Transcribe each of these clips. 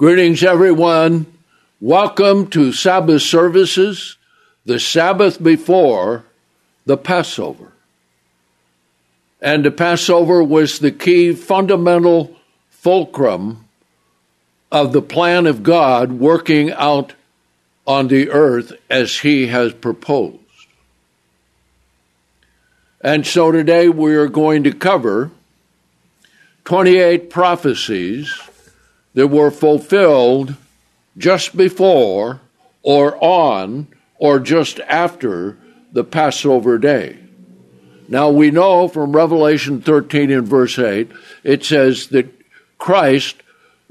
Greetings, everyone. Welcome to Sabbath services, the Sabbath before the Passover. And the Passover was the key fundamental fulcrum of the plan of God working out on the earth as He has proposed. And so today we are going to cover 28 prophecies that were fulfilled just before or on or just after the Passover day. Now we know from Revelation 13 and verse 8, it says that Christ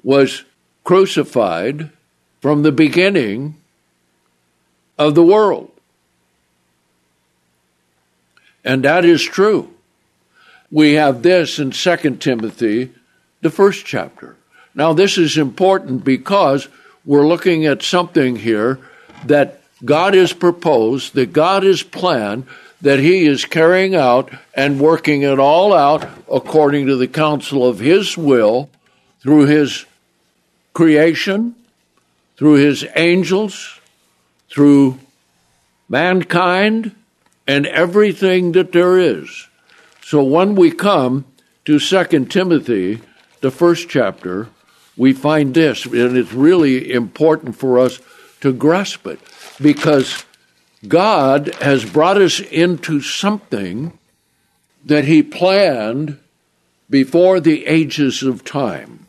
was crucified from the beginning of the world. And that is true. We have this in 2 Timothy, the first chapter. Now, this is important because we're looking at something here that God has proposed, that God has planned, that He is carrying out and working it all out according to the counsel of His will through His creation, through His angels, through mankind, and everything that there is. So when we come to Second Timothy, the first chapter, we find this, and it's really important for us to grasp it because God has brought us into something that He planned before the ages of time.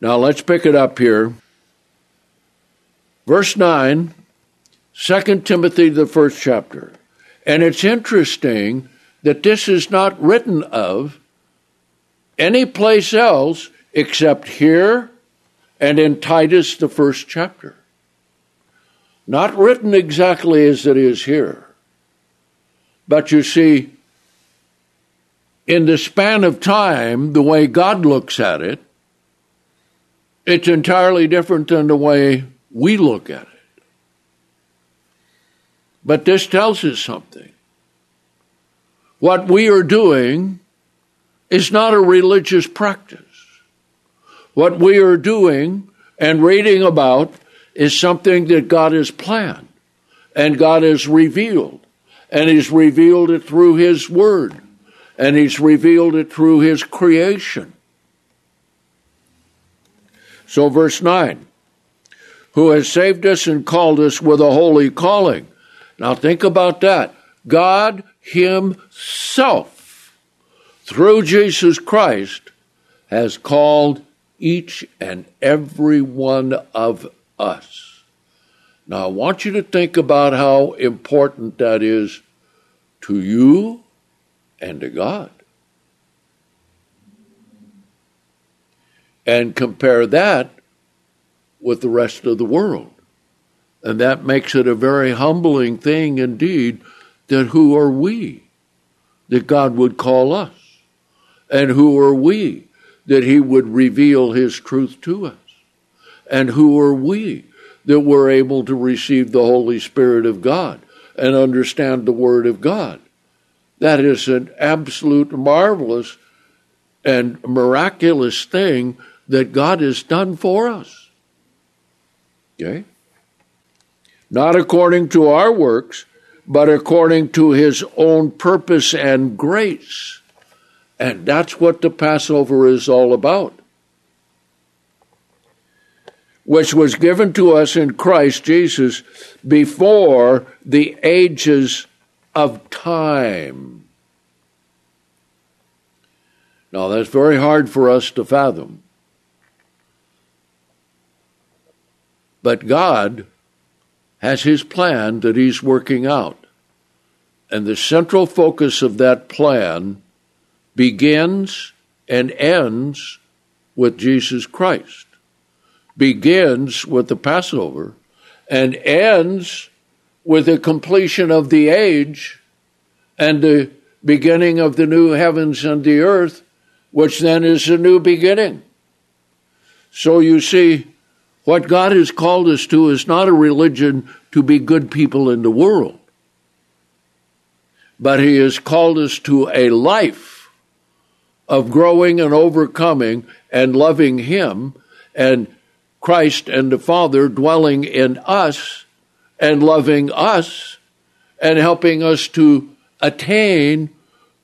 Now let's pick it up here. Verse 9, 2 Timothy, the first chapter. And it's interesting that this is not written of any place else except here and in Titus, the first chapter. Not written exactly as it is here. But you see, in the span of time, the way God looks at it, it's entirely different than the way we look at it. But this tells us something. What we are doing is not a religious practice. What we are doing and reading about is something that God has planned and God has revealed. And He's revealed it through His Word. And He's revealed it through His creation. So, verse 9 Who has saved us and called us with a holy calling. Now, think about that. God Himself, through Jesus Christ, has called each and every one of us. Now, I want you to think about how important that is to you and to God. And compare that with the rest of the world. And that makes it a very humbling thing indeed that who are we that God would call us? And who are we that he would reveal his truth to us. And who are we that we're able to receive the Holy Spirit of God and understand the Word of God? That is an absolute marvelous and miraculous thing that God has done for us. Okay? Not according to our works, but according to his own purpose and grace and that's what the Passover is all about. Which was given to us in Christ Jesus before the ages of time. Now, that's very hard for us to fathom. But God has His plan that He's working out. And the central focus of that plan begins and ends with Jesus Christ, begins with the Passover, and ends with the completion of the age and the beginning of the new heavens and the earth, which then is a new beginning. So you see, what God has called us to is not a religion to be good people in the world, but He has called us to a life of growing and overcoming and loving Him and Christ and the Father dwelling in us and loving us and helping us to attain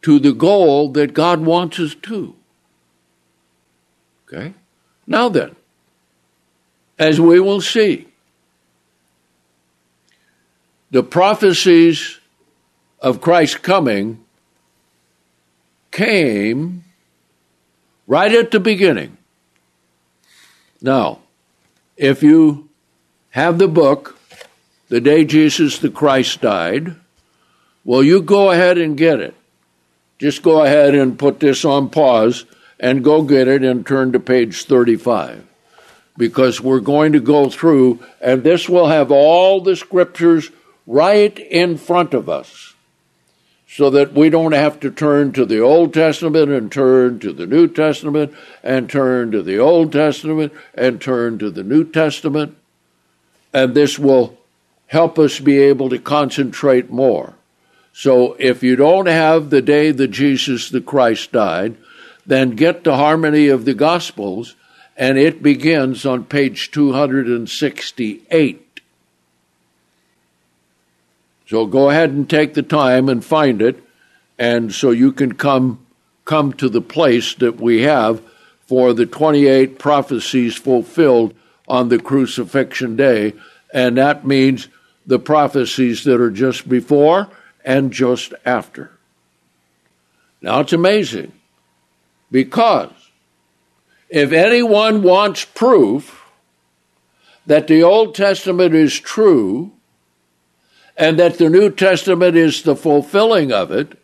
to the goal that God wants us to. Okay? Now then, as we will see, the prophecies of Christ's coming came right at the beginning. Now, if you have the book, The Day Jesus the Christ Died, well, you go ahead and get it. Just go ahead and put this on pause and go get it and turn to page 35 because we're going to go through, and this will have all the scriptures right in front of us so that we don't have to turn to the Old Testament and turn to the New Testament and turn to the Old Testament and turn to the New Testament. And this will help us be able to concentrate more. So if you don't have the day that Jesus the Christ died, then get the harmony of the Gospels, and it begins on page 268. So go ahead and take the time and find it, and so you can come come to the place that we have for the 28 prophecies fulfilled on the crucifixion day, and that means the prophecies that are just before and just after. Now it's amazing because if anyone wants proof that the Old Testament is true and that the New Testament is the fulfilling of it,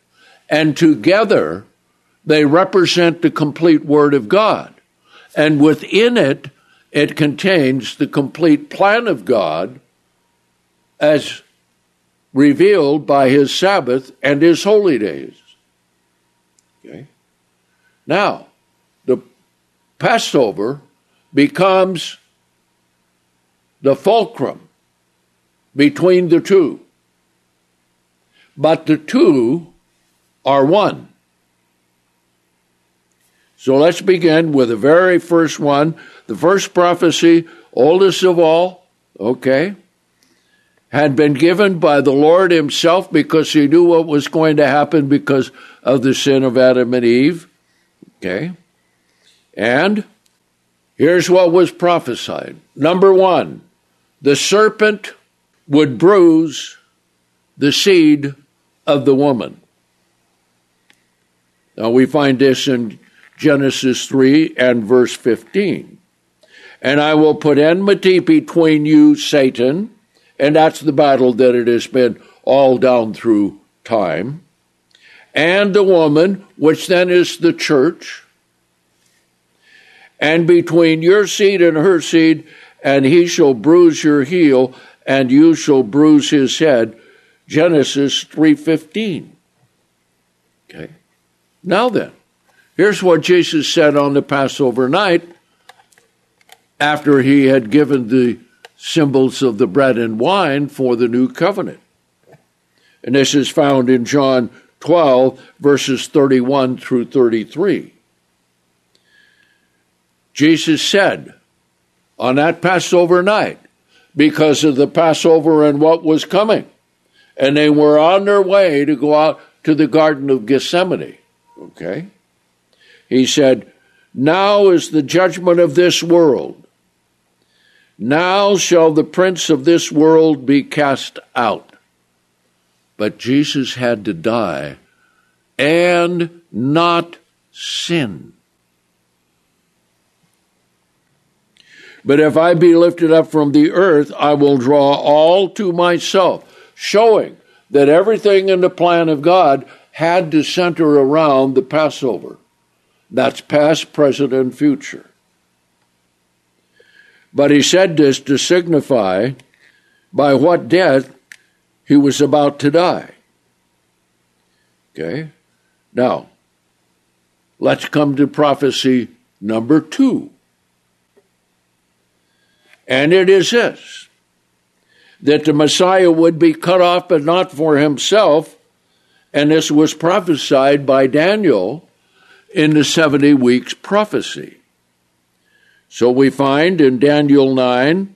and together they represent the complete Word of God. And within it, it contains the complete plan of God as revealed by his Sabbath and his holy days. Okay? Now, the Passover becomes the fulcrum between the two. But the two are one. So let's begin with the very first one, the first prophecy, oldest of all, okay? had been given by the Lord Himself because He knew what was going to happen because of the sin of Adam and Eve. Okay? And here's what was prophesied. Number one, the serpent would bruise the seed of the woman. Now we find this in Genesis 3 and verse 15. And I will put enmity between you, Satan, and that's the battle that it has been all down through time. And the woman, which then is the church. And between your seed and her seed, and he shall bruise your heel, and you shall bruise his head. Genesis 3:15. Okay. Now then, here's what Jesus said on the Passover night after he had given the symbols of the bread and wine for the new covenant. And this is found in John 12, verses 31 through 33. Jesus said on that Passover night, because of the Passover and what was coming, and they were on their way to go out to the Garden of Gethsemane. Okay? He said, Now is the judgment of this world. Now shall the prince of this world be cast out. But Jesus had to die and not sin. But if I be lifted up from the earth, I will draw all to myself, showing that everything in the plan of God had to center around the Passover. That's past, present, and future. But he said this to signify by what death he was about to die. Okay? Now, let's come to prophecy number two. And it is this that the Messiah would be cut off, but not for himself. And this was prophesied by Daniel in the 70 weeks prophecy. So we find in Daniel 9,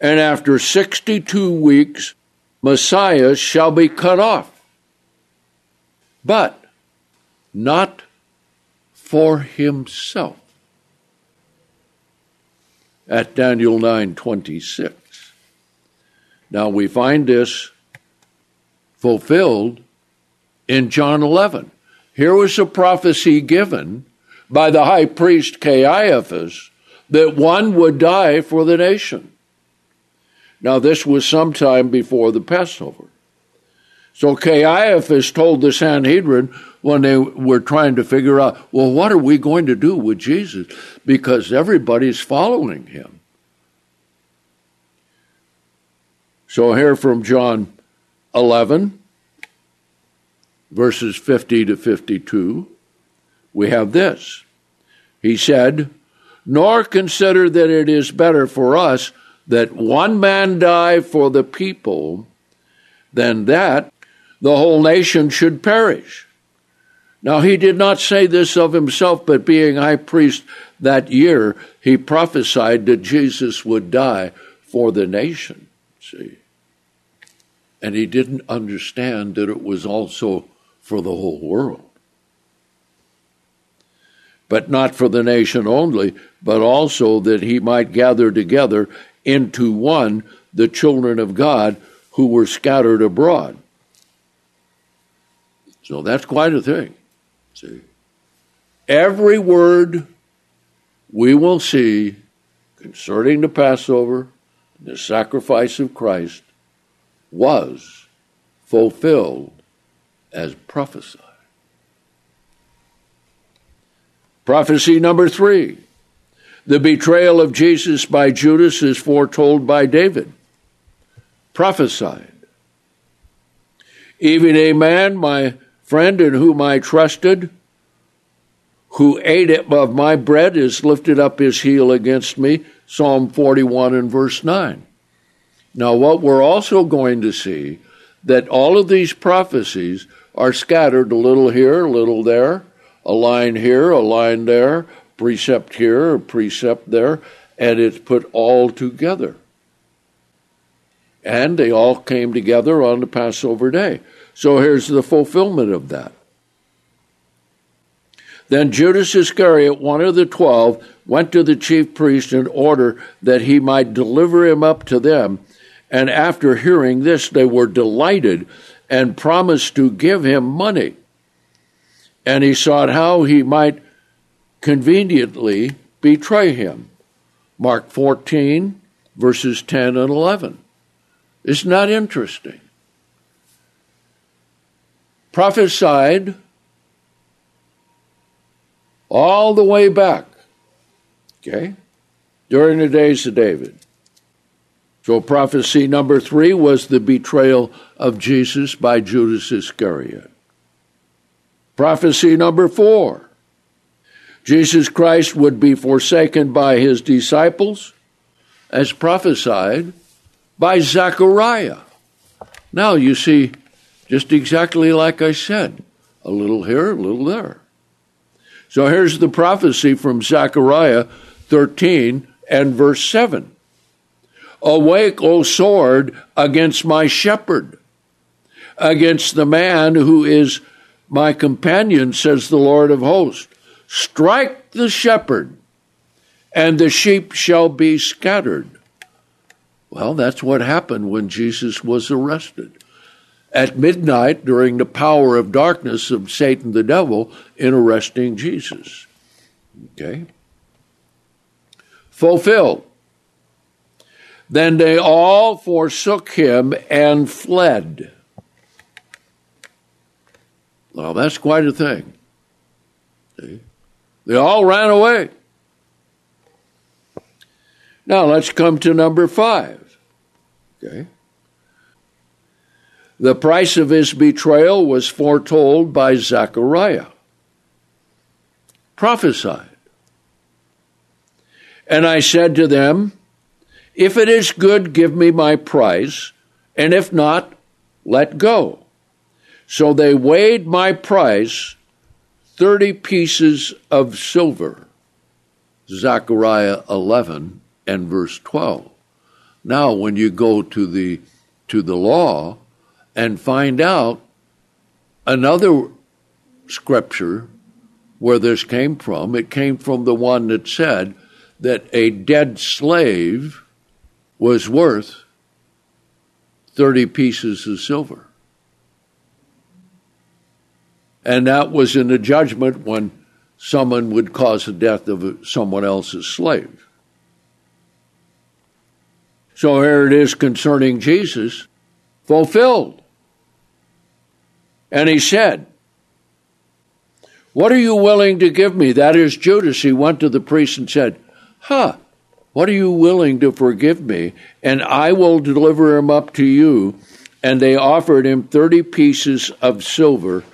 and after 62 weeks, Messiah shall be cut off. But not for himself. At Daniel 9:26. Now we find this fulfilled in John 11. Here was a prophecy given by the high priest Caiaphas that one would die for the nation. Now, this was sometime before the Passover. So Caiaphas told the Sanhedrin when they were trying to figure out, well, what are we going to do with Jesus? Because everybody's following him. So, here from John 11, verses 50 to 52, we have this. He said, Nor consider that it is better for us that one man die for the people than that the whole nation should perish. Now, he did not say this of himself, but being high priest that year, he prophesied that Jesus would die for the nation. See? And he didn't understand that it was also for the whole world. But not for the nation only, but also that he might gather together into one the children of God who were scattered abroad. So that's quite a thing. See, every word we will see concerning the Passover, the sacrifice of Christ, was fulfilled as prophesied. Prophecy number three the betrayal of Jesus by Judas is foretold by David, prophesied. Even a man, my friend in whom I trusted, who ate of my bread, has lifted up his heel against me. Psalm 41 and verse 9. Now, what we're also going to see that all of these prophecies are scattered a little here, a little there, a line here, a line there, precept here, a precept there, and it's put all together. And they all came together on the Passover day. So here's the fulfillment of that. Then Judas Iscariot, one of the twelve, went to the chief priest in order that he might deliver him up to them. And after hearing this, they were delighted and promised to give him money. And he sought how he might conveniently betray him. Mark 14, verses 10 and 11. Isn't that interesting? Prophesied all the way back, okay, during the days of David. So, prophecy number three was the betrayal of Jesus by Judas Iscariot. Prophecy number four Jesus Christ would be forsaken by his disciples, as prophesied by Zechariah. Now, you see, just exactly like I said. A little here, a little there. So here's the prophecy from Zechariah 13 and verse 7. Awake, O sword, against my shepherd, against the man who is my companion, says the Lord of hosts. Strike the shepherd, and the sheep shall be scattered. Well, that's what happened when Jesus was arrested at midnight during the power of darkness of Satan the devil in arresting Jesus. Okay? Fulfilled. Then they all forsook him and fled. Well, that's quite a thing. See? They all ran away. Now let's come to number five. Okay? The price of his betrayal was foretold by Zechariah, prophesied. And I said to them, If it is good, give me my price, and if not, let go. So they weighed my price, 30 pieces of silver. Zechariah 11 and verse 12. Now, when you go to the, to the law and find out another scripture where this came from, it came from the one that said that a dead slave was worth 30 pieces of silver. And that was in the judgment when someone would cause the death of someone else's slave. So here it is concerning Jesus, fulfilled. And he said, What are you willing to give me? That is Judas. He went to the priest and said, Huh, what are you willing to forgive me? And I will deliver him up to you. And they offered him 30 pieces of silver,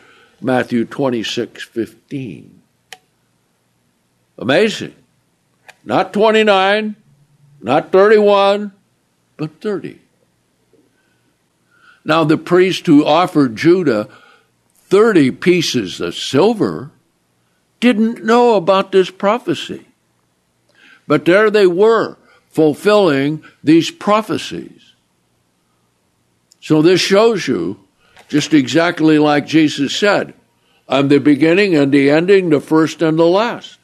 Matthew 26 15. Amazing. Not 29, not 31, but 30. Now, the priest who offered Judas 30 pieces of silver didn't know about this prophecy. But there they were, fulfilling these prophecies. So this shows you, just exactly like Jesus said, I'm the beginning and the ending, the first and the last.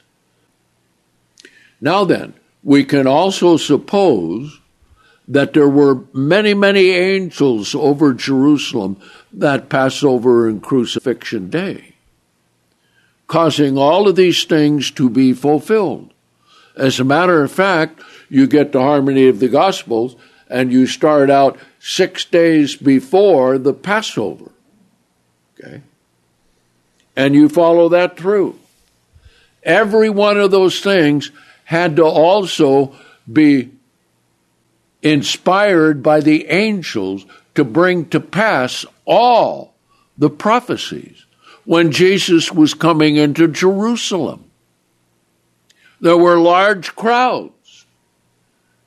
Now then, we can also suppose that there were many, many angels over Jerusalem that Passover and crucifixion day, causing all of these things to be fulfilled. As a matter of fact, you get the harmony of the Gospels and you start out six days before the Passover. Okay? And you follow that through. Every one of those things had to also be inspired by the angels to bring to pass all the prophecies when Jesus was coming into Jerusalem. There were large crowds.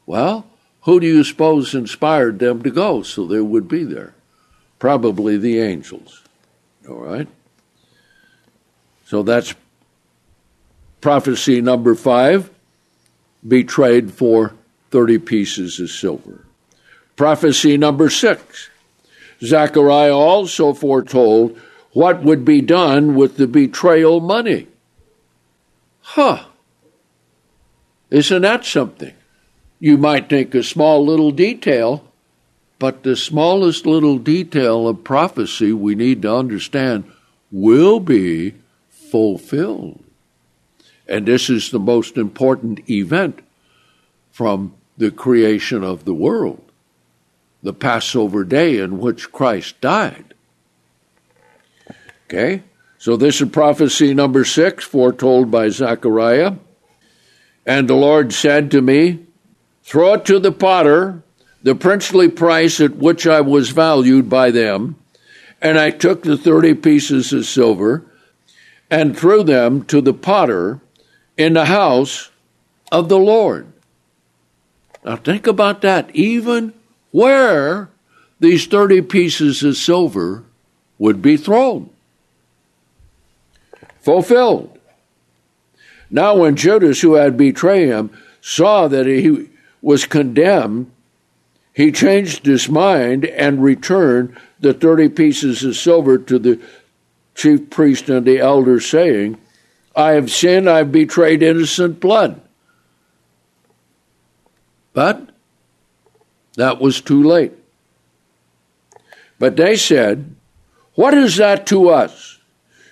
Well, who do you suppose inspired them to go so they would be there? Probably the angels. All right? So that's prophecy number five betrayed for 30 pieces of silver. Prophecy number six Zechariah also foretold what would be done with the betrayal money. Huh. Isn't that something? You might think a small little detail, but the smallest little detail of prophecy we need to understand will be fulfilled. And this is the most important event from the creation of the world, the Passover day in which Christ died. Okay? So this is prophecy number six, foretold by Zechariah. And the Lord said to me, Throw it to the potter, the princely price at which I was valued by them. And I took the thirty pieces of silver and threw them to the potter in the house of the Lord. Now think about that. Even where these 30 pieces of silver would be thrown. Fulfilled. Now, when Judas, who had betrayed him, saw that he was condemned, he changed his mind and returned the thirty pieces of silver to the chief priest and the elders, saying, I have sinned, I have betrayed innocent blood. But that was too late. But they said, What is that to us?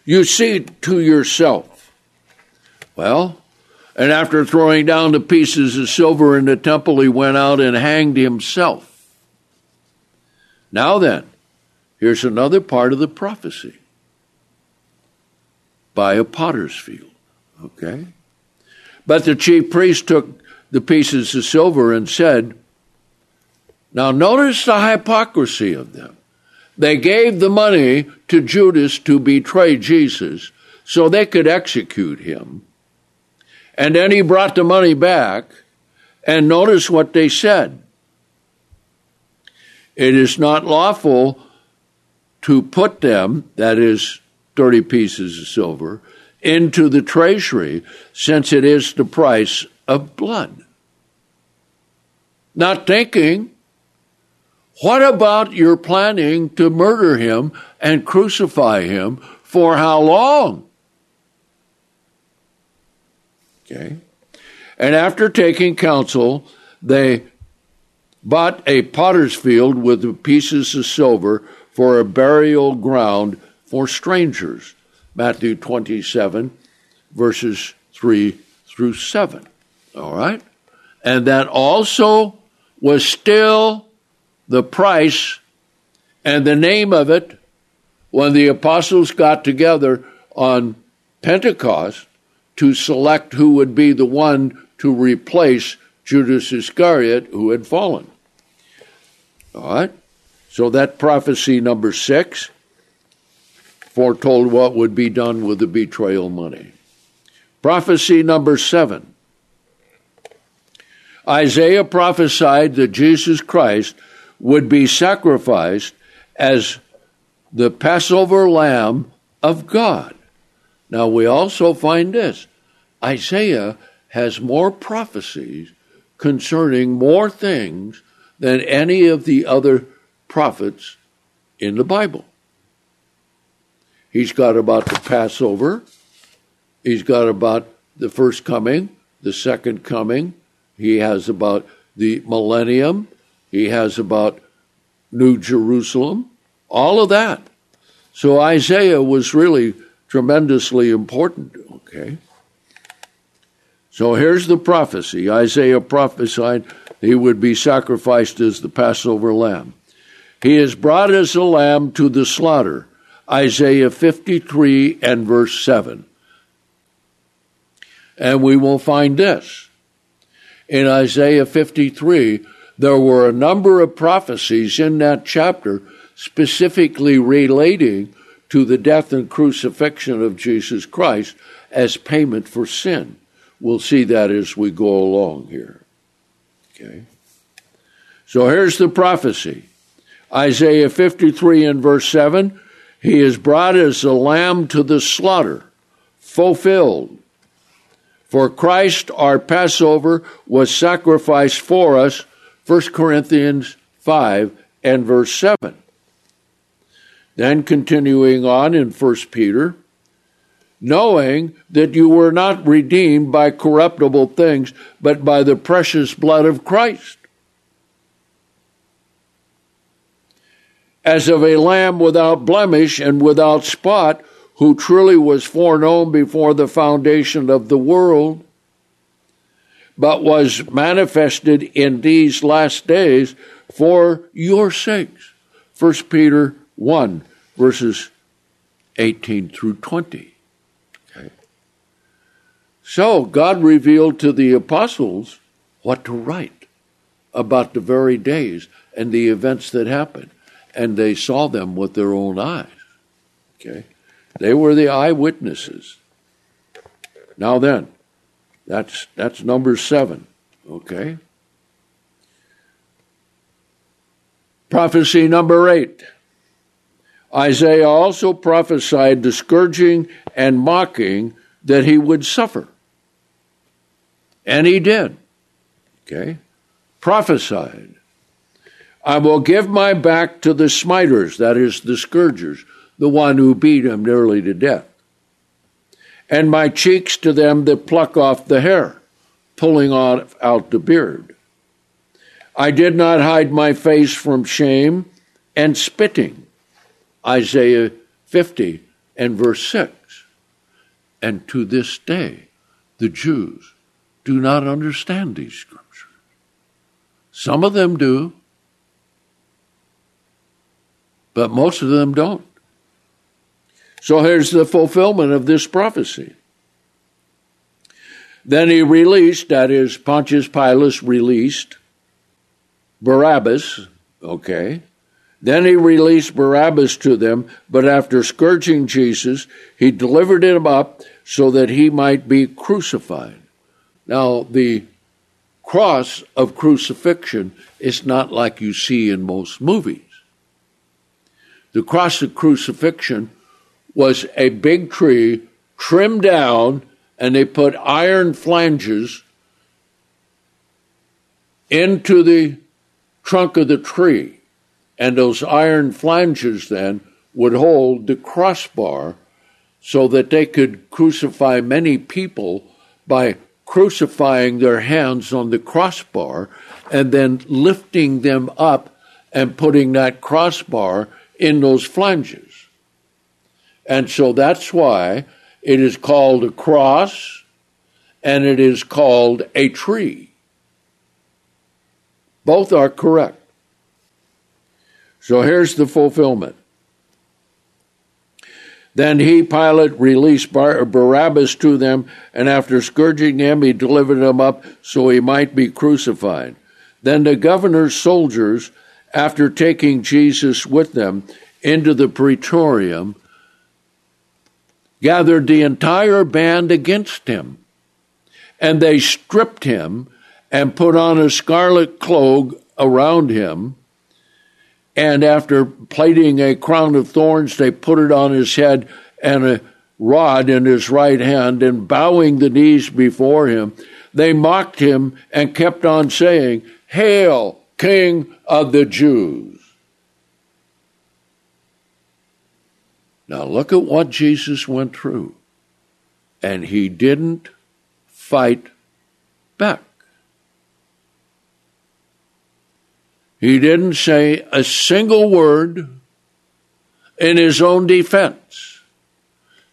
You see to yourself. Well, and after throwing down the pieces of silver in the temple, he went out and hanged himself. Now then, here's another part of the prophecy by a potter's field. Okay? But the chief priest took the pieces of silver and said, Now notice the hypocrisy of them. They gave the money to Judas to betray Jesus so they could execute him. And then he brought the money back, and notice what they said. It is not lawful to put them, that is, 30 pieces of silver, into the treasury, since it is the price of blood. Not thinking, what about your planning to murder him and crucify him for how long? Okay. And after taking counsel, they bought a potter's field with pieces of silver for a burial ground for strangers. Matthew 27, verses 3 through 7. All right? And that also was still the price and the name of it when the apostles got together on Pentecost to select who would be the one to replace Judas Iscariot who had fallen. All right? So that prophecy number six foretold what would be done with the betrayal money. Prophecy number seven. Isaiah prophesied that Jesus Christ would be sacrificed as the Passover lamb of God. Now we also find this Isaiah has more prophecies concerning more things than any of the other prophets in the Bible. He's got about the Passover, he's got about the first coming, the second coming, he has about the millennium, he has about New Jerusalem, all of that. So Isaiah was really tremendously important, okay? So here's the prophecy Isaiah prophesied he would be sacrificed as the Passover lamb. He is brought as a lamb to the slaughter. Isaiah 53 and verse 7. And we will find this. In Isaiah 53, there were a number of prophecies in that chapter specifically relating to the death and crucifixion of Jesus Christ as payment for sin. We'll see that as we go along here. Okay. So here's the prophecy Isaiah 53 and verse 7 He is brought as a lamb to the slaughter, fulfilled. For Christ, our Passover, was sacrificed for us, 1 Corinthians 5 and verse 7. Then continuing on in 1 Peter, knowing that you were not redeemed by corruptible things, but by the precious blood of Christ. As of a lamb without blemish and without spot, who truly was foreknown before the foundation of the world, but was manifested in these last days for your sakes. 1 Peter 1, verses 18 through 20. Okay. So God revealed to the apostles what to write about the very days and the events that happened. And they saw them with their own eyes. Okay? They were the eyewitnesses. Now then, that's that's number seven. Okay. Prophecy number eight. Isaiah also prophesied the scourging and mocking that he would suffer. And he did. Okay? Prophesied. I will give my back to the smiters, that is, the scourgers, the one who beat him nearly to death, and my cheeks to them that pluck off the hair, pulling out the beard. I did not hide my face from shame and spitting. Isaiah 50 and verse 6. And to this day, the Jews do not understand these scriptures. Some of them do, but most of them don't. So here's the fulfillment of this prophecy. Then he released, that is, Pontius Pilate released Barabbas, okay. Then he released Barabbas to them, but after scourging Jesus, he delivered him up so that he might be crucified. Now, the cross of crucifixion is not like you see in most movies. The cross of crucifixion was a big tree trimmed down, and they put iron flanges into the trunk of the tree. And those iron flanges then would hold the crossbar so that they could crucify many people by crucifying their hands on the crossbar and then lifting them up and putting that crossbar in those flanges. And so that's why it is called a cross and it is called a tree. Both are correct. So here's the fulfillment. Then he, Pilate, released Bar- Barabbas to them, and after scourging him, he delivered him up so he might be crucified. Then the governor's soldiers, after taking Jesus with them into the praetorium, gathered the entire band against him. And they stripped him and put on a scarlet cloak around him and after plaiting a crown of thorns, they put it on his head and a rod in his right hand, and bowing the knees before him, they mocked him and kept on saying, Hail, King of the Jews. Now look at what Jesus went through. And he didn't fight back. He didn't say a single word in his own defense.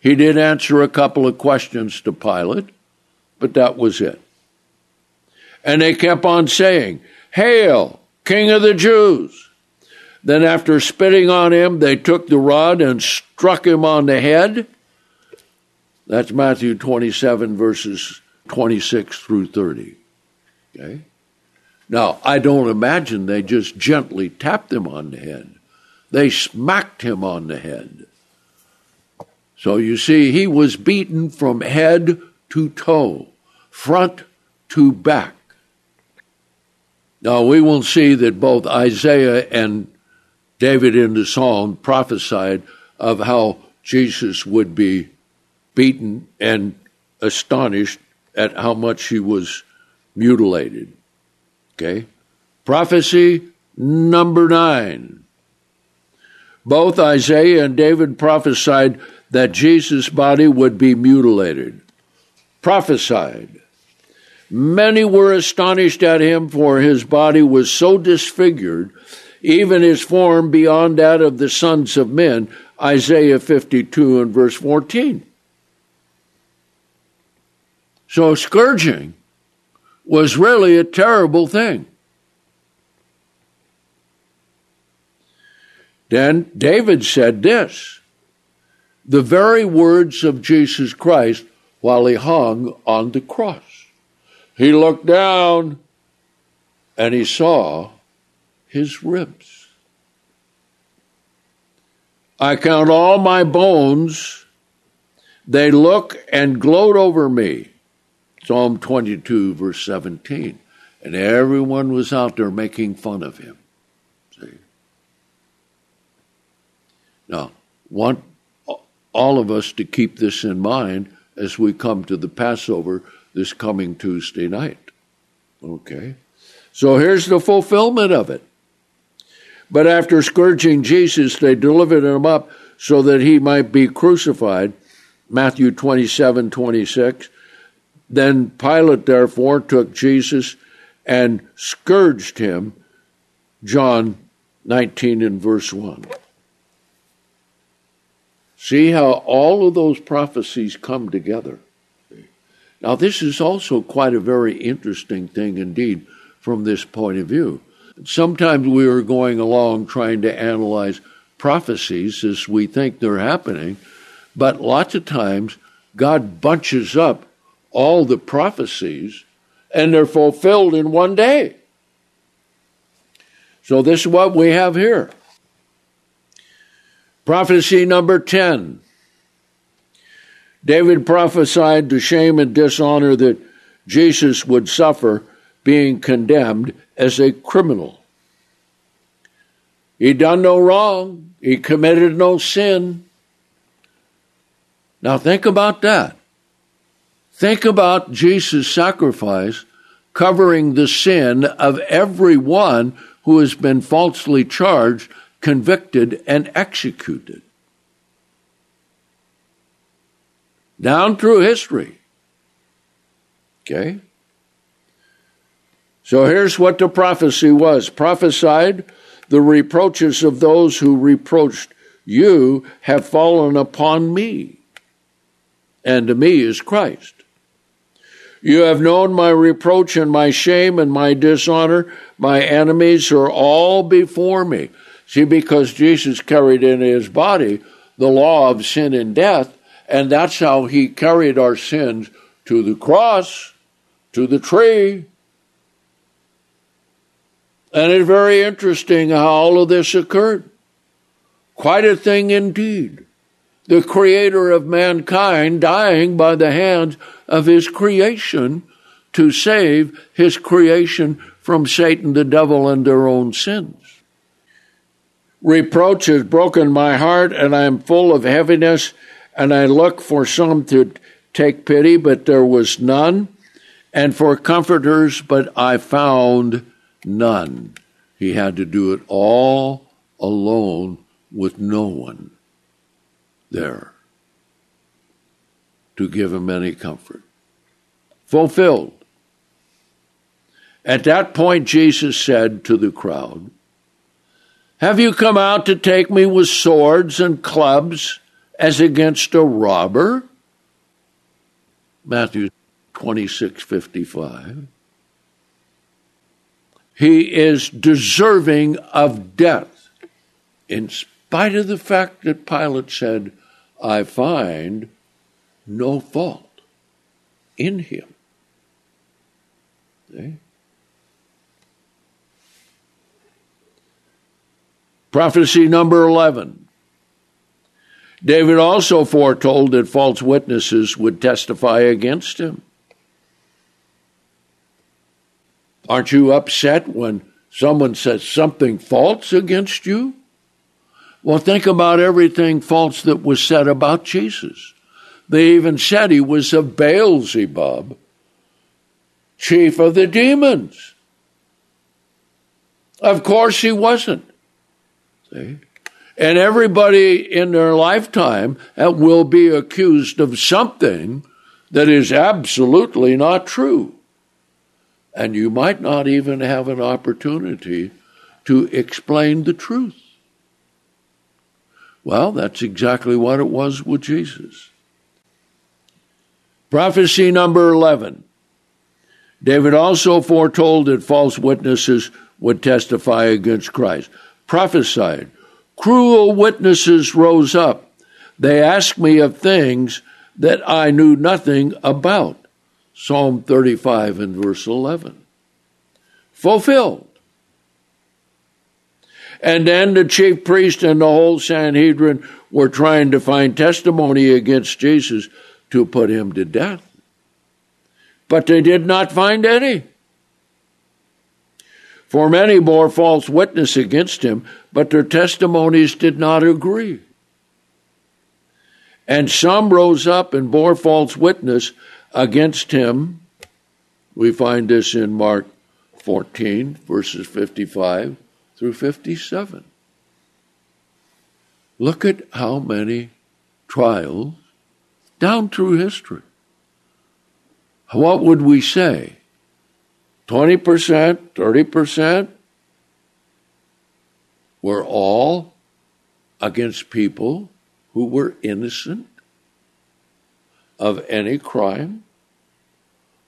He did answer a couple of questions to Pilate, but that was it. And they kept on saying, Hail, King of the Jews! Then, after spitting on him, they took the rod and struck him on the head. That's Matthew 27, verses 26 through 30. Okay? Now, I don't imagine they just gently tapped him on the head. They smacked him on the head. So you see, he was beaten from head to toe, front to back. Now we will see that both Isaiah and David in the Psalm prophesied of how Jesus would be beaten and astonished at how much he was mutilated. Okay. Prophecy number nine. Both Isaiah and David prophesied that Jesus' body would be mutilated. Prophesied. Many were astonished at him, for his body was so disfigured, even his form beyond that of the sons of men. Isaiah 52 and verse 14. So, scourging was really a terrible thing. Then David said this the very words of Jesus Christ while he hung on the cross. He looked down and he saw his ribs. I count all my bones, they look and gloat over me. Psalm 22, verse 17. And everyone was out there making fun of him. See? Now, want all of us to keep this in mind as we come to the Passover this coming Tuesday night. Okay? So here's the fulfillment of it. But after scourging Jesus, they delivered him up so that he might be crucified. Matthew 27 26. Then Pilate therefore took Jesus and scourged him. John 19 and verse 1. See how all of those prophecies come together. Now, this is also quite a very interesting thing indeed from this point of view. Sometimes we are going along trying to analyze prophecies as we think they're happening, but lots of times God bunches up all the prophecies and they're fulfilled in one day. So, this is what we have here. Prophecy number 10. David prophesied the shame and dishonor that Jesus would suffer being condemned as a criminal. He done no wrong. He committed no sin. Now think about that. Think about Jesus' sacrifice covering the sin of everyone who has been falsely charged, convicted, and executed. Down through history. Okay? So here's what the prophecy was prophesied the reproaches of those who reproached you have fallen upon me, and to me is Christ. You have known my reproach and my shame and my dishonor. My enemies are all before me. See, because Jesus carried in his body the law of sin and death, and that's how he carried our sins to the cross, to the tree. And it's very interesting how all of this occurred. Quite a thing indeed. The creator of mankind dying by the hands of his creation to save his creation from Satan, the devil, and their own sins. Reproach has broken my heart, and I am full of heaviness, and I look for some to take pity, but there was none, and for comforters, but I found none. He had to do it all alone with no one there to give him any comfort. Fulfilled. At that point, Jesus said to the crowd, Have you come out to take me with swords and clubs as against a robber? Matthew 26 55. He is deserving of death in spite of the fact that Pilate said, I find no fault in him. See? Prophecy number 11. David also foretold that false witnesses would testify against him. Aren't you upset when someone says something false against you? Well, think about everything false that was said about Jesus. They even said he was a Beelzebub, chief of the demons. Of course, he wasn't. See? And everybody in their lifetime uh, will be accused of something that is absolutely not true. And you might not even have an opportunity to explain the truth. Well, that's exactly what it was with Jesus. Prophecy number 11. David also foretold that false witnesses would testify against Christ. Prophesied. Cruel witnesses rose up. They asked me of things that I knew nothing about. Psalm 35 and verse 11. Fulfilled. And then the chief priest and the whole Sanhedrin were trying to find testimony against Jesus to put him to death. But they did not find any. For many bore false witness against him, but their testimonies did not agree. And some rose up and bore false witness against him. We find this in Mark 14, verses 55 through 57. Look at how many trials down through history. What would we say? 20%, 30% were all against people who were innocent of any crime.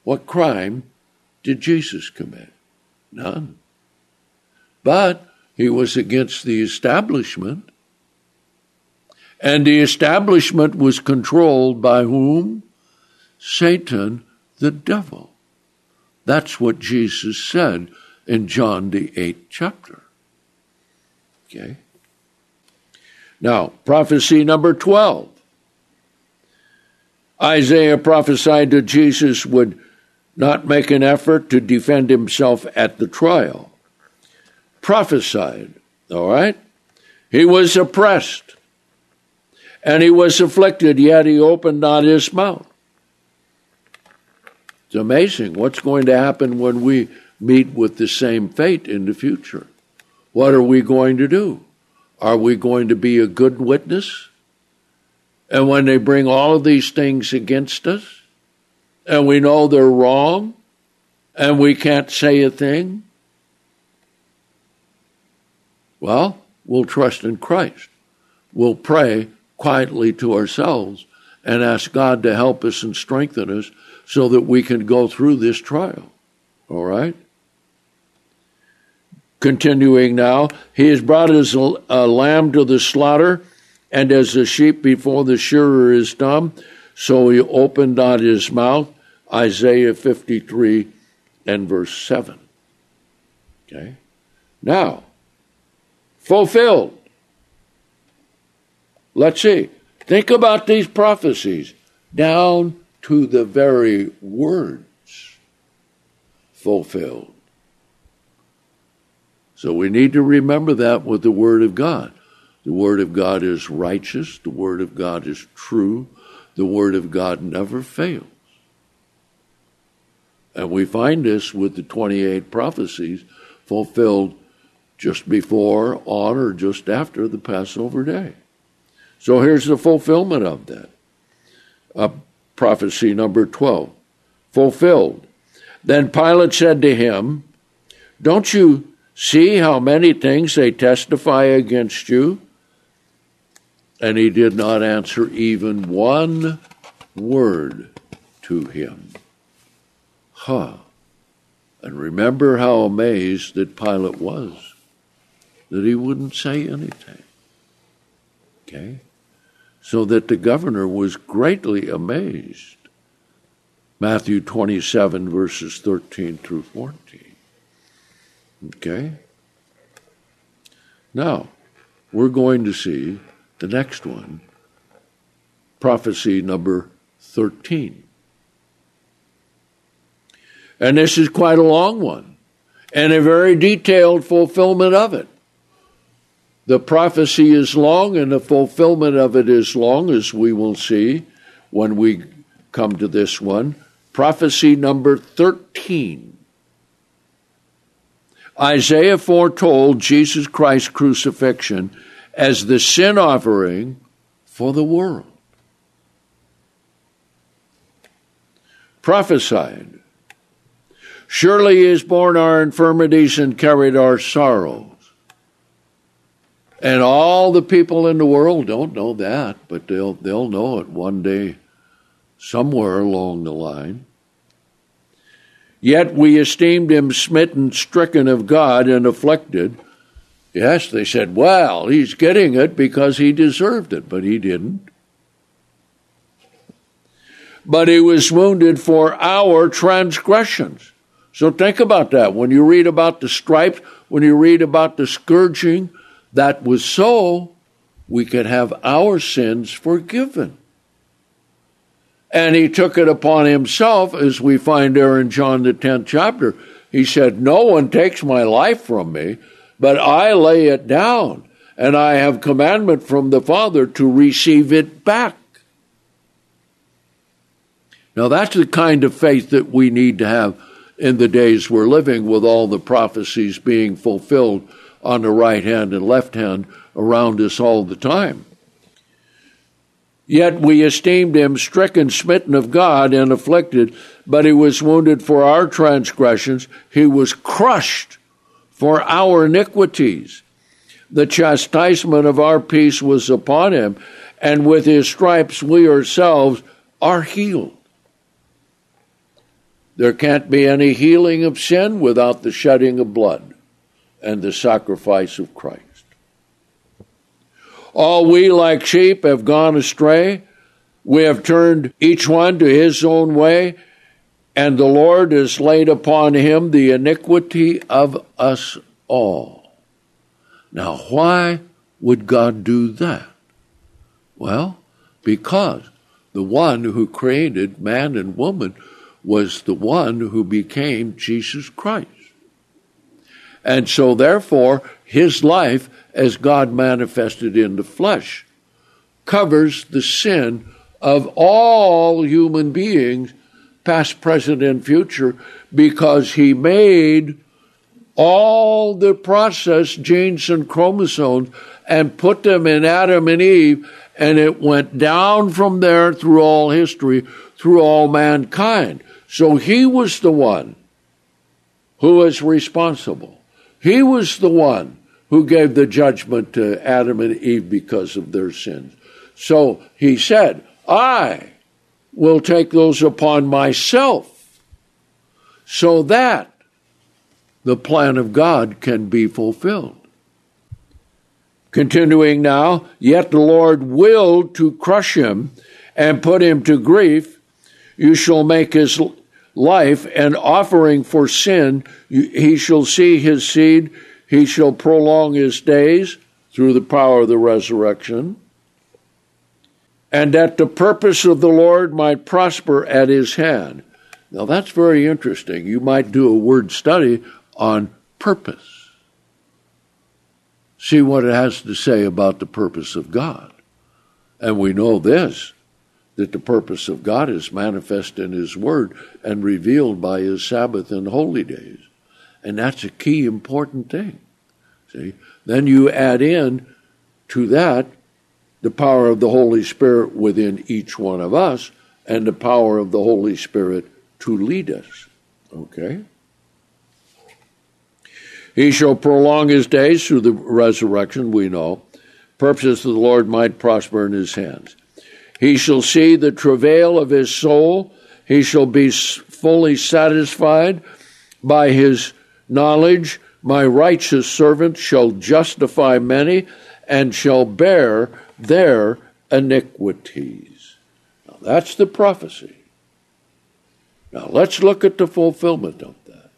What crime did Jesus commit? None. But he was against the establishment. And the establishment was controlled by whom? Satan, the devil. That's what Jesus said in John the eighth chapter. Okay. Now, prophecy number 12. Isaiah prophesied that Jesus would not make an effort to defend himself at the trial prophesied. All right? He was oppressed And he was afflicted, yet he opened not his mouth. It's amazing what's going to happen when we meet with the same fate in the future. What are we going to do? Are we going to be a good witness? And when they bring all of these things against us, and we know they're wrong, and we can't say a thing, well, we'll trust in Christ. We'll pray quietly to ourselves and ask God to help us and strengthen us so that we can go through this trial. All right? Continuing now, he has brought his uh, lamb to the slaughter, and as a sheep before the shearer is dumb, so he opened not his mouth. Isaiah 53 and verse 7. Okay? Now, fulfilled. Let's see. Think about these prophecies down to the very words fulfilled. So we need to remember that with the Word of God. The Word of God is righteous, the Word of God is true, the Word of God never fails. And we find this with the 28 prophecies fulfilled just before, on, or just after the Passover day. So here's the fulfillment of that. Uh, prophecy number 12. Fulfilled. Then Pilate said to him, Don't you see how many things they testify against you? And he did not answer even one word to him. Huh. And remember how amazed that Pilate was that he wouldn't say anything. Okay? So that the governor was greatly amazed. Matthew 27, verses 13 through 14. Okay? Now, we're going to see the next one, prophecy number 13. And this is quite a long one and a very detailed fulfillment of it. The prophecy is long and the fulfillment of it is long, as we will see when we come to this one. Prophecy number 13. Isaiah foretold Jesus Christ's crucifixion as the sin offering for the world. Prophesied Surely he has borne our infirmities and carried our sorrows. And all the people in the world don't know that, but they'll, they'll know it one day somewhere along the line. Yet we esteemed him smitten, stricken of God, and afflicted. Yes, they said, well, he's getting it because he deserved it, but he didn't. But he was wounded for our transgressions. So think about that. When you read about the stripes, when you read about the scourging, that was so we could have our sins forgiven. And he took it upon himself, as we find there in John the 10th chapter. He said, No one takes my life from me, but I lay it down, and I have commandment from the Father to receive it back. Now, that's the kind of faith that we need to have in the days we're living with all the prophecies being fulfilled on the right hand and left hand around us all the time. Yet we esteemed him stricken, smitten of God, and afflicted, but he was wounded for our transgressions, he was crushed for our iniquities. The chastisement of our peace was upon him, and with his stripes we ourselves are healed. There can't be any healing of sin without the shedding of blood and the sacrifice of Christ. All we like sheep have gone astray. We have turned each one to his own way, and the Lord has laid upon him the iniquity of us all. Now, why would God do that? Well, because the one who created man and woman was the one who became Jesus Christ. And so, therefore, his life as God manifested in the flesh covers the sin of all human beings, past, present, and future, because he made all the processed genes and chromosomes and put them in Adam and Eve, and it went down from there through all history, through all mankind. So he was the one who was responsible. He was the one who gave the judgment to Adam and Eve because of their sins. So he said, I will take those upon myself so that the plan of God can be fulfilled. Continuing now, yet the Lord willed to crush him and put him to grief. You shall make his life and offering for sin. He shall see his seed. He shall prolong his days through the power of the resurrection. And that the purpose of the Lord might prosper at his hand. Now that's very interesting. You might do a word study on purpose see what it has to say about the purpose of God. And we know this that the purpose of God is manifest in His Word and revealed by His Sabbath and holy days. And that's a key important thing. See? Then you add in to that the power of the Holy Spirit within each one of us and the power of the Holy Spirit to lead us. Okay? He shall prolong his days through the resurrection, we know. Purposes of the Lord might prosper in his hands. He shall see the travail of his soul. He shall be fully satisfied by his knowledge. My righteous servant shall justify many and shall bear their iniquities. Now, that's the prophecy. Now, let's look at the fulfillment of that.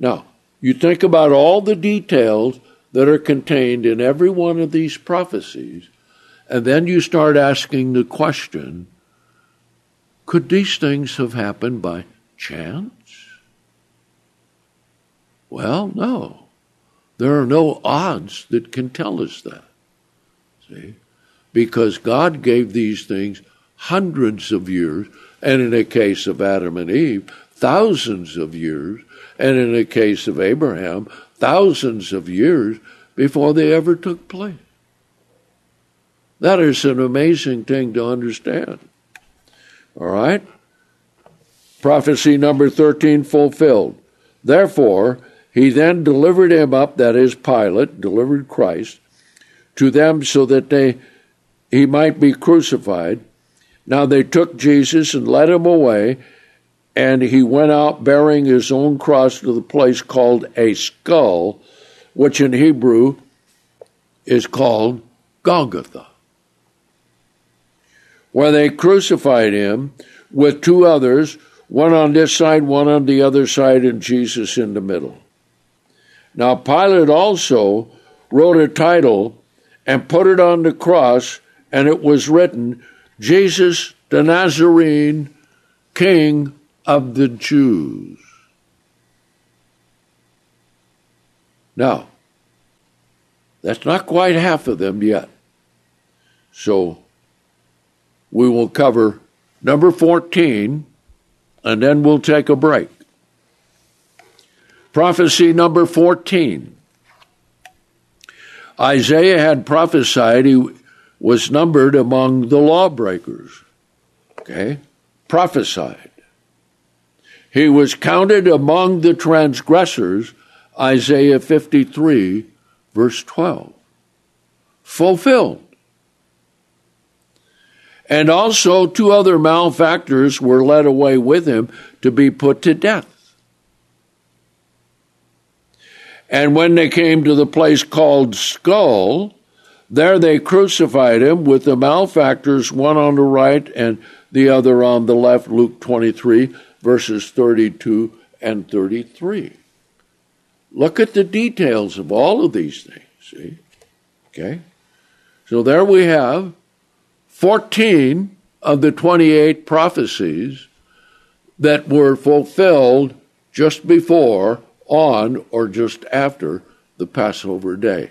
Now, you think about all the details that are contained in every one of these prophecies, and then you start asking the question could these things have happened by chance? Well, no. There are no odds that can tell us that. See? Because God gave these things hundreds of years, and in the case of Adam and Eve, thousands of years and in the case of Abraham, thousands of years before they ever took place. That is an amazing thing to understand. All right? Prophecy number 13 fulfilled. Therefore, he then delivered him up, that is, Pilate delivered Christ, to them so that they he might be crucified. Now they took Jesus and led him away and he went out bearing his own cross to the place called a skull, which in Hebrew is called Golgotha, where they crucified him with two others, one on this side, one on the other side, and Jesus in the middle. Now, Pilate also wrote a title and put it on the cross, and it was written, Jesus the Nazarene, King of the Jews. Now, that's not quite half of them yet. So we will cover number 14 and then we'll take a break. Prophecy number 14. Isaiah had prophesied he was numbered among the lawbreakers. Okay? Prophesied. He was counted among the transgressors, Isaiah 53, verse 12. Fulfilled. And also, two other malefactors were led away with him to be put to death. And when they came to the place called Skull, there they crucified him with the malefactors, one on the right and the other on the left, Luke 23 verses 32 and 33. Look at the details of all of these things, see? Okay? So there we have 14 of the 28 prophecies that were fulfilled just before, on, or just after the Passover day.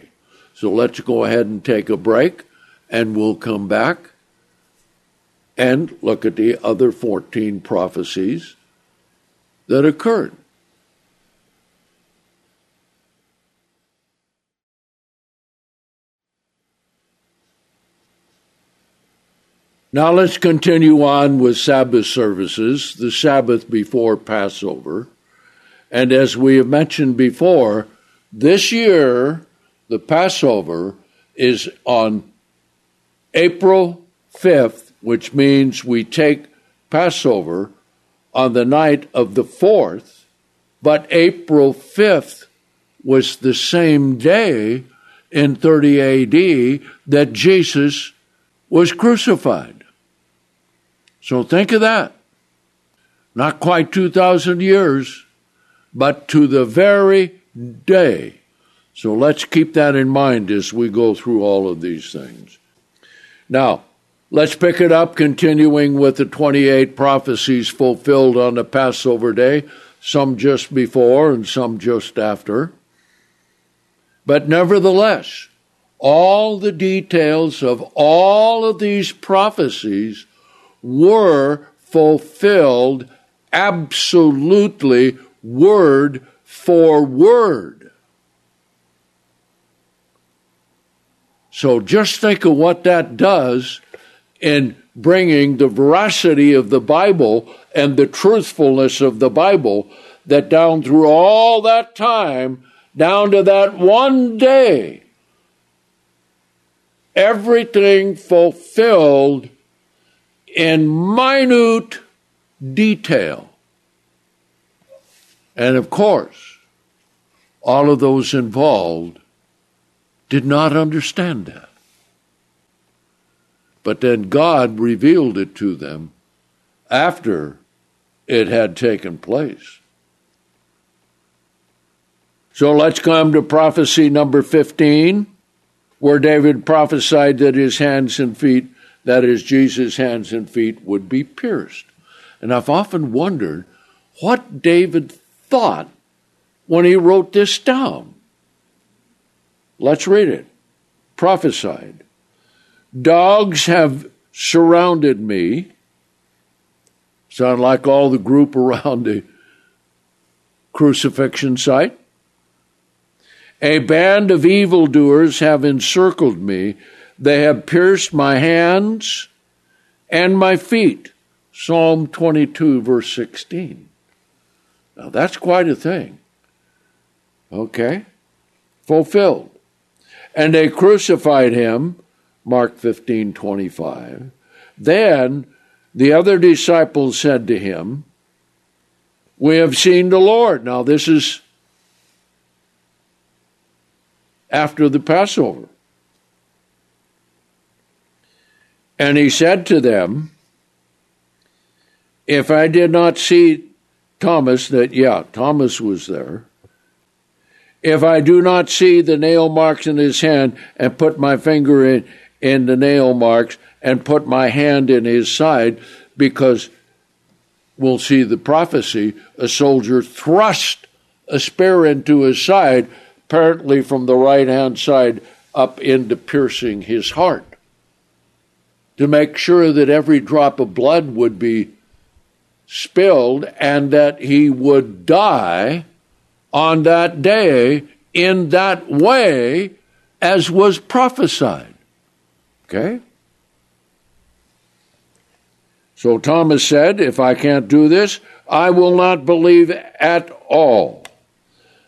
So let's go ahead and take a break, and we'll come back and look at the other 14 prophecies that occurred. Now let's continue on with Sabbath services, the Sabbath before Passover. And as we have mentioned before, this year, the Passover is on April 5th, which means we take Passover on the night of the 4th, but April 5th was the same day in 30 AD that Jesus was crucified. So think of that. Not quite 2,000 years, but to the very day. So let's keep that in mind as we go through all of these things. Now, let's pick it up, continuing with the 28 prophecies fulfilled on the Passover day, some just before and some just after. But nevertheless, all the details of all of these prophecies were fulfilled absolutely word for word. So just think of what that does in bringing the veracity of the Bible and the truthfulness of the Bible that down through all that time, down to that one day, everything fulfilled in minute detail. And of course, all of those involved did not understand that. But then God revealed it to them after it had taken place. So let's come to prophecy number 15, where David prophesied that his hands and feet that is, Jesus' hands and feet, would be pierced. And I've often wondered what David thought when he wrote this down. Let's read it. Prophesied. Dogs have surrounded me. Sound like all the group around the crucifixion site? A band of evildoers have encircled me. They have pierced my hands and my feet. Psalm 22, verse 16. Now that's quite a thing. Okay? Fulfilled. And they crucified him, Mark 15, 25. Then the other disciples said to him, We have seen the Lord. Now this is after the Passover. And he said to them, If I did not see Thomas, that, yeah, Thomas was there. If I do not see the nail marks in his hand and put my finger in, in the nail marks and put my hand in his side, because we'll see the prophecy, a soldier thrust a spear into his side, apparently from the right hand side up into piercing his heart to make sure that every drop of blood would be spilled and that he would die on that day in that way as was prophesied. Okay? So Thomas said, If I can't do this, I will not believe at all.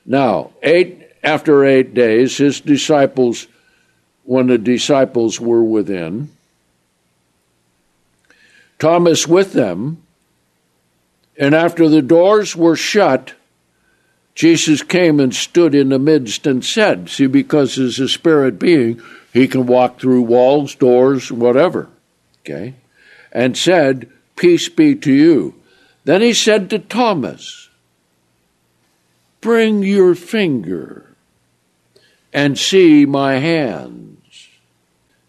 Now, eight after eight days, his disciples, when the disciples were within, Thomas with them. And after the doors were shut, Jesus came and stood in the midst and said, See, because as a spirit being, he can walk through walls, doors, whatever. Okay? And said, Peace be to you. Then he said to Thomas, Bring your finger and see my hand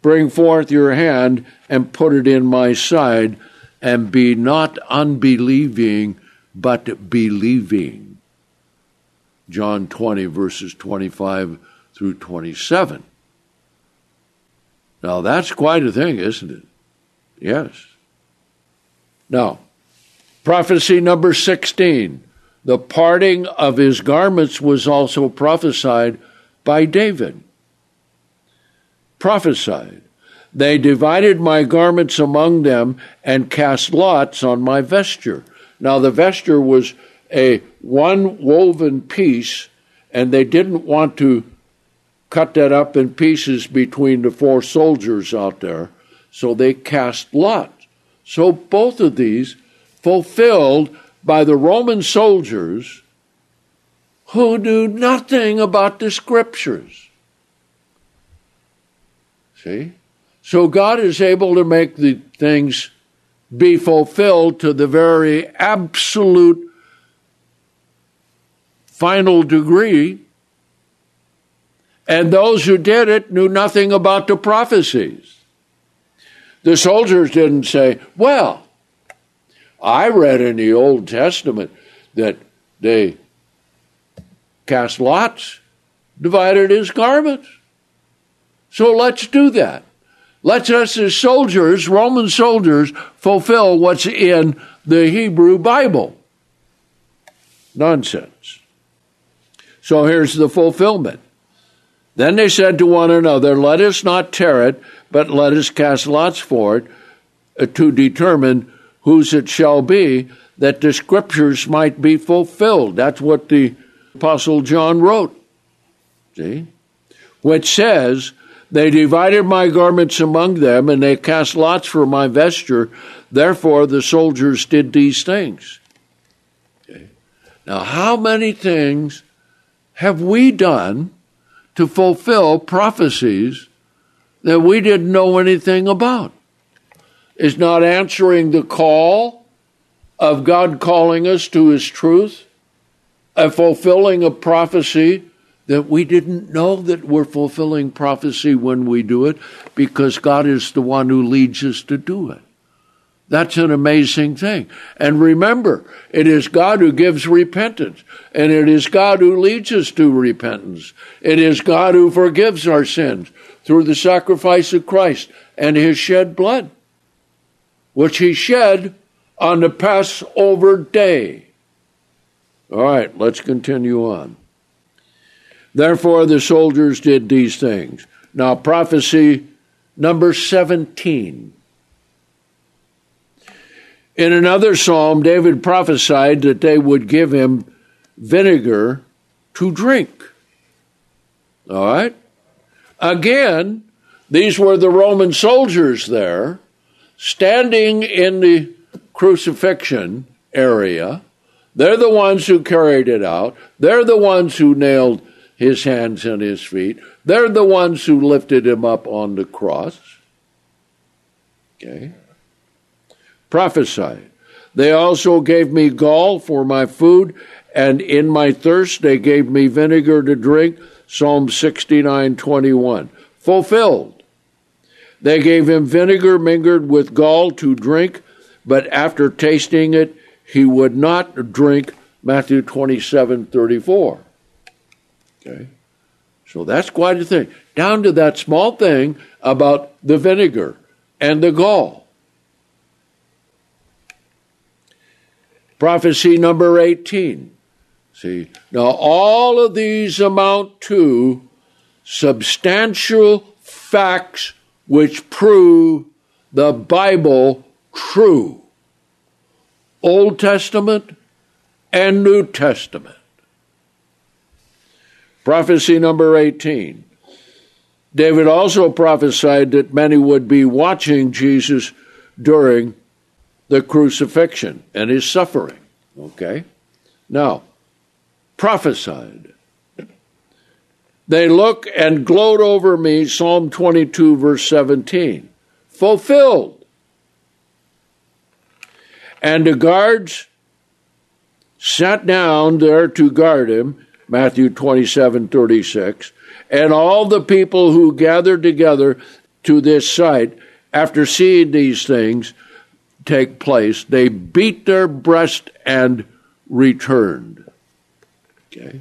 Bring forth your hand and put it in my side, and be not unbelieving, but believing. John 20, verses 25 through 27. Now that's quite a thing, isn't it? Yes. Now, prophecy number 16 the parting of his garments was also prophesied by David. Prophesied. They divided my garments among them and cast lots on my vesture. Now, the vesture was a one woven piece, and they didn't want to cut that up in pieces between the four soldiers out there, so they cast lots. So both of these fulfilled by the Roman soldiers who knew nothing about the scriptures. See? So God is able to make the things be fulfilled to the very absolute final degree. And those who did it knew nothing about the prophecies. The soldiers didn't say, Well, I read in the Old Testament that they cast lots, divided his garments. So let's do that. Let's as soldiers, Roman soldiers, fulfill what's in the Hebrew Bible. Nonsense. So here's the fulfillment. Then they said to one another, Let us not tear it, but let us cast lots for it uh, to determine whose it shall be, that the scriptures might be fulfilled. That's what the Apostle John wrote. See? Which says, They divided my garments among them, and they cast lots for my vesture. Therefore, the soldiers did these things. Okay. Now, how many things have we done to fulfill prophecies that we didn't know anything about? Is not answering the call of God calling us to His truth a fulfilling a prophecy that we didn't know that we're fulfilling prophecy when we do it because God is the one who leads us to do it. That's an amazing thing. And remember, it is God who gives repentance, and it is God who leads us to repentance. It is God who forgives our sins through the sacrifice of Christ and his shed blood, which he shed on the Passover day. All right, let's continue on. Therefore, the soldiers did these things. Now, prophecy number 17. In another psalm, David prophesied that they would give him vinegar to drink. All right? Again, these were the Roman soldiers there standing in the crucifixion area they're the ones who carried it out. They're the ones who nailed his hands and his feet. They're the ones who lifted him up on the cross. Okay. Prophesied. They also gave me gall for my food, and in my thirst they gave me vinegar to drink. Psalm 69 21. Fulfilled. They gave him vinegar mingled with gall to drink, but after tasting it, he would not drink Matthew 27 34. Okay? So that's quite a thing. Down to that small thing about the vinegar and the gall. Prophecy number 18. See, now all of these amount to substantial facts which prove the Bible true. Old Testament and New Testament. Prophecy number 18. David also prophesied that many would be watching Jesus during the crucifixion and his suffering. Okay? Now, prophesied. They look and gloat over me, Psalm 22, verse 17. Fulfilled. And the guards sat down there to guard him, Matthew 27 36. And all the people who gathered together to this site, after seeing these things take place, they beat their breast and returned. Okay?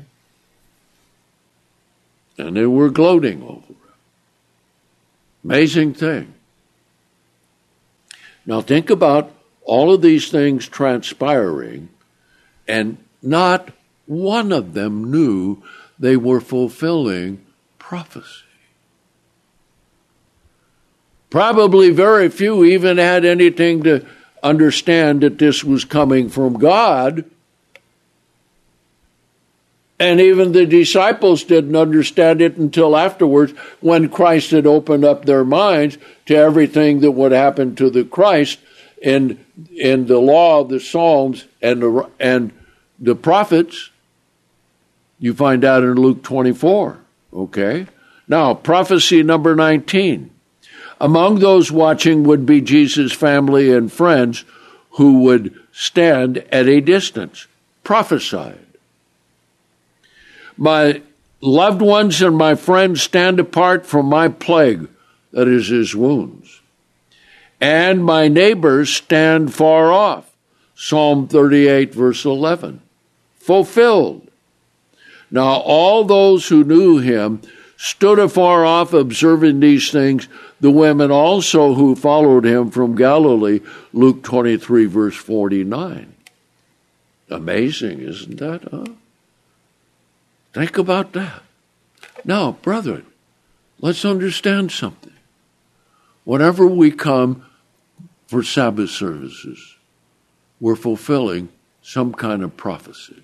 And they were gloating over it. Amazing thing. Now think about all of these things transpiring, and not one of them knew they were fulfilling prophecy. Probably very few even had anything to understand that this was coming from God. And even the disciples didn't understand it until afterwards when Christ had opened up their minds to everything that would happen to the Christ in, in the law of the Psalms and the, and the prophets. You find out in Luke 24. Okay? Now, prophecy number 19. Among those watching would be Jesus' family and friends who would stand at a distance, prophesied. My loved ones and my friends stand apart from my plague, that is his wounds. And my neighbors stand far off, Psalm 38, verse 11. Fulfilled. Now all those who knew him stood afar off observing these things, the women also who followed him from Galilee, Luke 23, verse 49. Amazing, isn't that? Huh? Think about that. Now, brethren, let's understand something. Whenever we come for Sabbath services, we're fulfilling some kind of prophecy.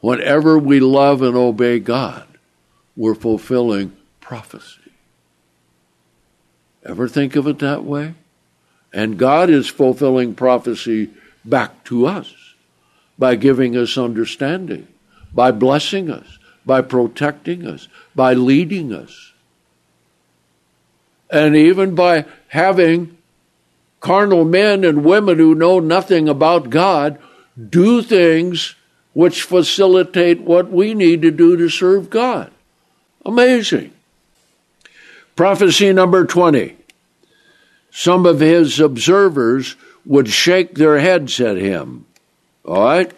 Whenever we love and obey God, we're fulfilling prophecy. Ever think of it that way? And God is fulfilling prophecy back to us by giving us understanding, by blessing us, by protecting us, by leading us, and even by having carnal men and women who know nothing about God do things which facilitate what we need to do to serve God. Amazing. Prophecy number 20. Some of his observers would shake their heads at him. All right?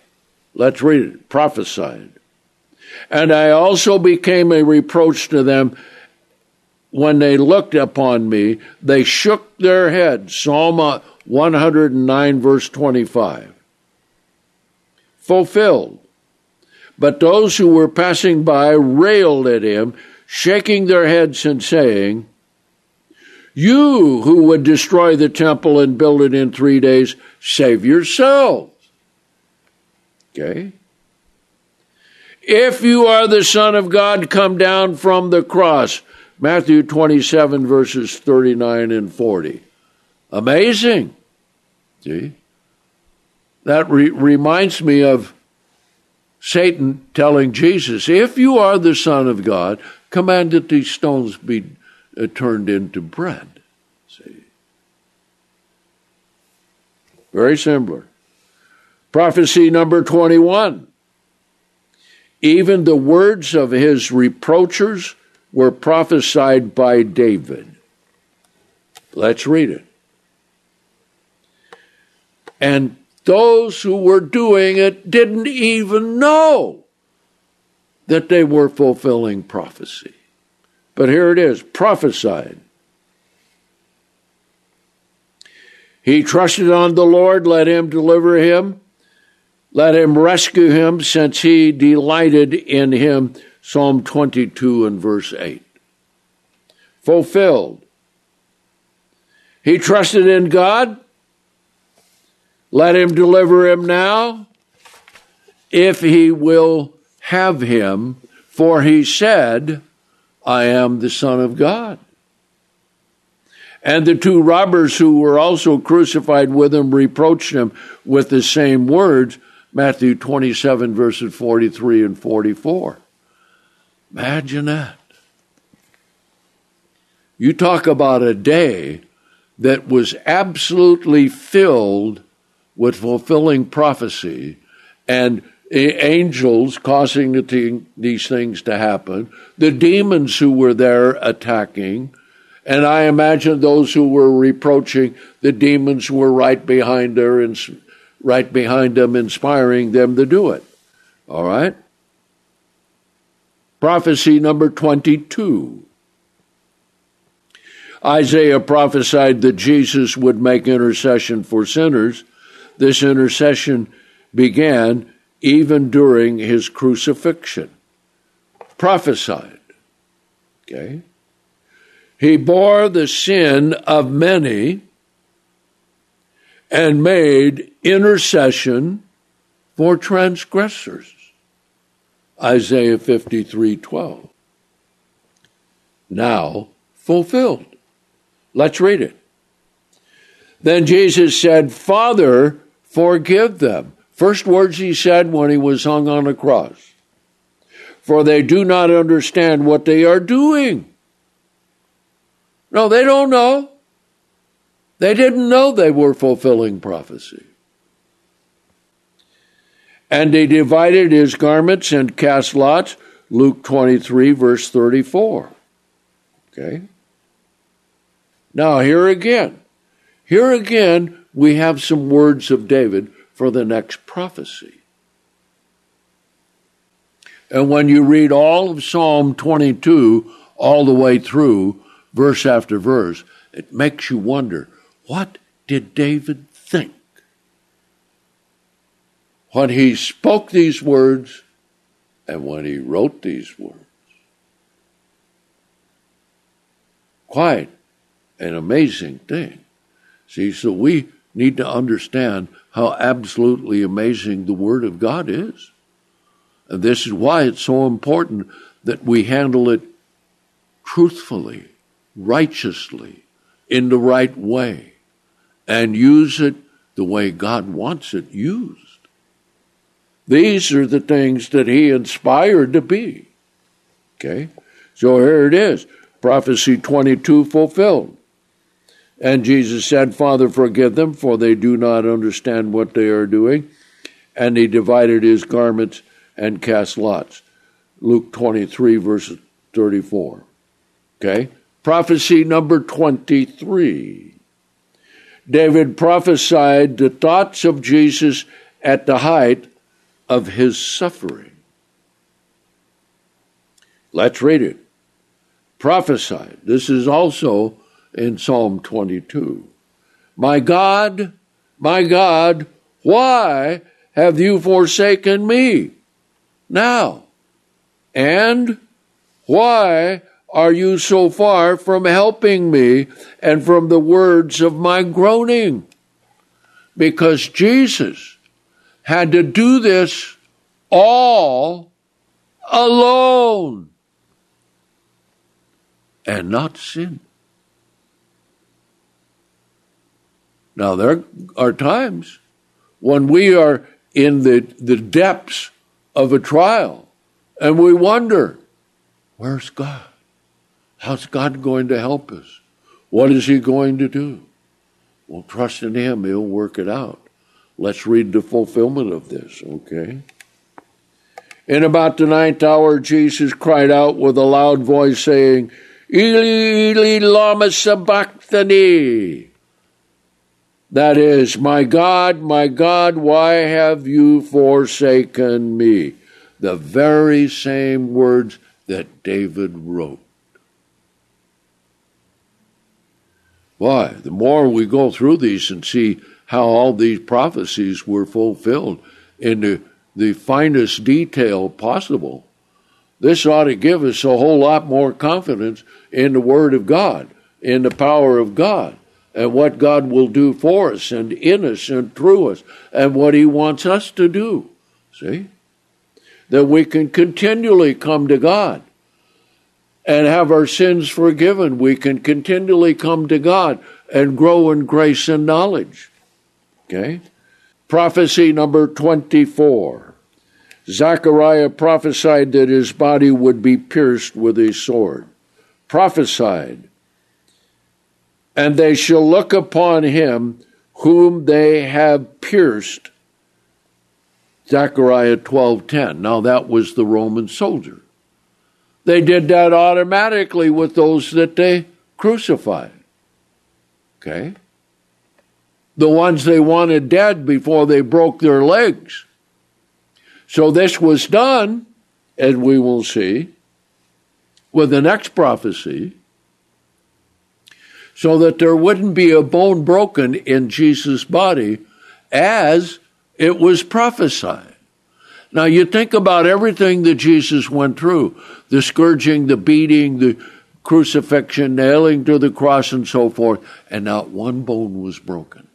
Let's read it. Prophesied. And I also became a reproach to them when they looked upon me. They shook their heads. Psalm 109, verse 25. Fulfilled. But those who were passing by railed at him, shaking their heads and saying, You who would destroy the temple and build it in three days, save yourselves. Okay? If you are the Son of God, come down from the cross. Matthew 27, verses 39 and 40. Amazing. See? That re- reminds me of Satan telling Jesus, If you are the Son of God, command that these stones be uh, turned into bread. See? Very similar. Prophecy number 21. Even the words of his reproachers were prophesied by David. Let's read it. And those who were doing it didn't even know that they were fulfilling prophecy. But here it is prophesied. He trusted on the Lord, let him deliver him, let him rescue him, since he delighted in him. Psalm 22 and verse 8. Fulfilled. He trusted in God, let him deliver him now, if he will have him, for he said, I am the Son of God. And the two robbers who were also crucified with him reproached him with the same words, Matthew 27, verses 43 and 44. Imagine that. You talk about a day that was absolutely filled with fulfilling prophecy and angels causing the these things to happen, the demons who were there attacking, and I imagine those who were reproaching the demons were right behind her and right behind them, inspiring them to do it. All right. Prophecy number 22. Isaiah prophesied that Jesus would make intercession for sinners. This intercession began even during his crucifixion. Prophesied. Okay? He bore the sin of many and made intercession for transgressors. Isaiah 53:12. Now fulfilled. Let's read it. Then Jesus said, "Father, forgive them." First words he said when he was hung on a cross. For they do not understand what they are doing. No, they don't know. They didn't know they were fulfilling prophecy. And he divided his garments and cast lots. Luke 23, verse 34. Okay? Now, here again, here again, we have some words of David for the next prophecy. And when you read all of Psalm 22 all the way through, verse after verse, it makes you wonder what did David think? When he spoke these words and when he wrote these words. Quite an amazing thing. See, so we need to understand how absolutely amazing the Word of God is. And this is why it's so important that we handle it truthfully, righteously, in the right way, and use it the way God wants it used. These are the things that He inspired to be. Okay? So here it is prophecy 22 fulfilled. And Jesus said, Father, forgive them, for they do not understand what they are doing. And he divided his garments and cast lots. Luke 23, verse 34. Okay? Prophecy number 23. David prophesied the thoughts of Jesus at the height of his suffering. Let's read it. Prophesied. This is also in Psalm 22. My God, my God, why have you forsaken me now? And why are you so far from helping me and from the words of my groaning? Because Jesus had to do this all alone and not sin. Now, there are times when we are in the, the depths of a trial and we wonder, where's God? How's God going to help us? What is He going to do? Well, trust in Him, He'll work it out. Let's read the fulfillment of this, okay? In about the ninth hour, Jesus cried out with a loud voice, saying, Eli, Eli, lama sabachthani. That is, My God, my God, why have you forsaken me? The very same words that David wrote. Why? The more we go through these and see how all these prophecies were fulfilled in the, the finest detail possible, this ought to give us a whole lot more confidence in the Word of God, in the power of God and what God will do for us and in us and through us and what He wants us to do. See? That we can continually come to God and have our sins forgiven. We can continually come to God and grow in grace and knowledge. Okay? Prophecy number 24. Zechariah prophesied that his body would be pierced with a sword. Prophesied and they shall look upon him whom they have pierced. Zechariah 12:10. Now that was the Roman soldier. They did that automatically with those that they crucified. Okay? The ones they wanted dead before they broke their legs. So this was done, as we will see, with the next prophecy so that there wouldn't be a bone broken in Jesus' body as it was prophesied. Now you think about everything that Jesus went through the scourging, the beating, the crucifixion, nailing to the cross, and so forth, and not one bone was broken.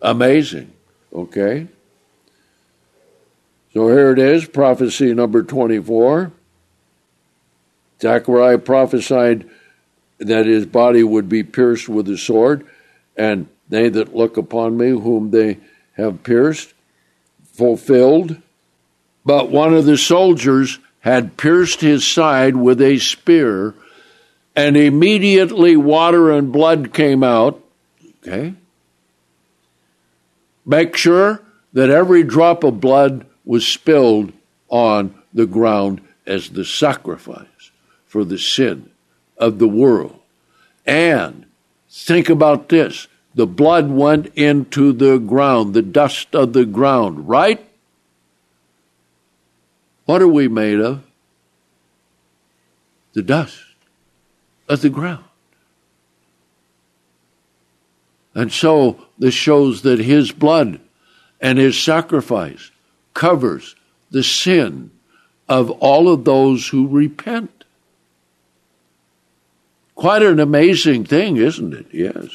Amazing, okay? So here it is, prophecy number 24. Zechariah prophesied that his body would be pierced with a sword, and they that look upon me, whom they have pierced, fulfilled. But one of the soldiers had pierced his side with a spear, and immediately water and blood came out. Okay? Make sure that every drop of blood was spilled on the ground as the sacrifice for the sin of the world. And think about this the blood went into the ground, the dust of the ground, right? What are we made of? The dust of the ground. And so this shows that his blood and his sacrifice covers the sin of all of those who repent. Quite an amazing thing, isn't it? Yes.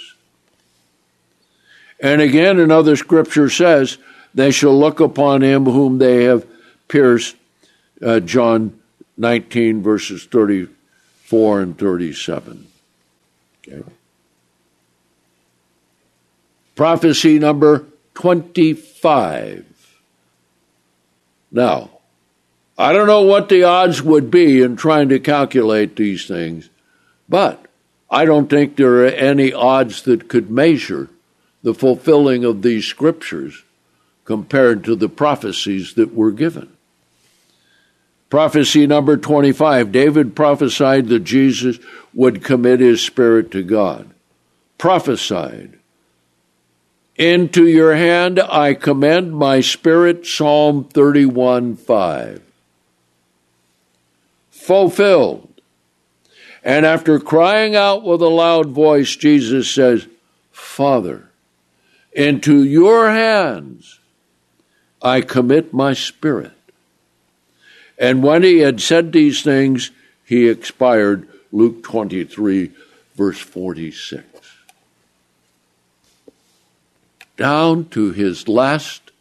And again, another scripture says, They shall look upon him whom they have pierced. Uh, John 19, verses 34 and 37. Okay. Prophecy number 25. Now, I don't know what the odds would be in trying to calculate these things, but I don't think there are any odds that could measure the fulfilling of these scriptures compared to the prophecies that were given. Prophecy number 25 David prophesied that Jesus would commit his spirit to God. Prophesied. Into your hand I commend my spirit, Psalm 31 5. Fulfilled. And after crying out with a loud voice, Jesus says, Father, into your hands I commit my spirit. And when he had said these things, he expired. Luke 23, verse 46. Down to his last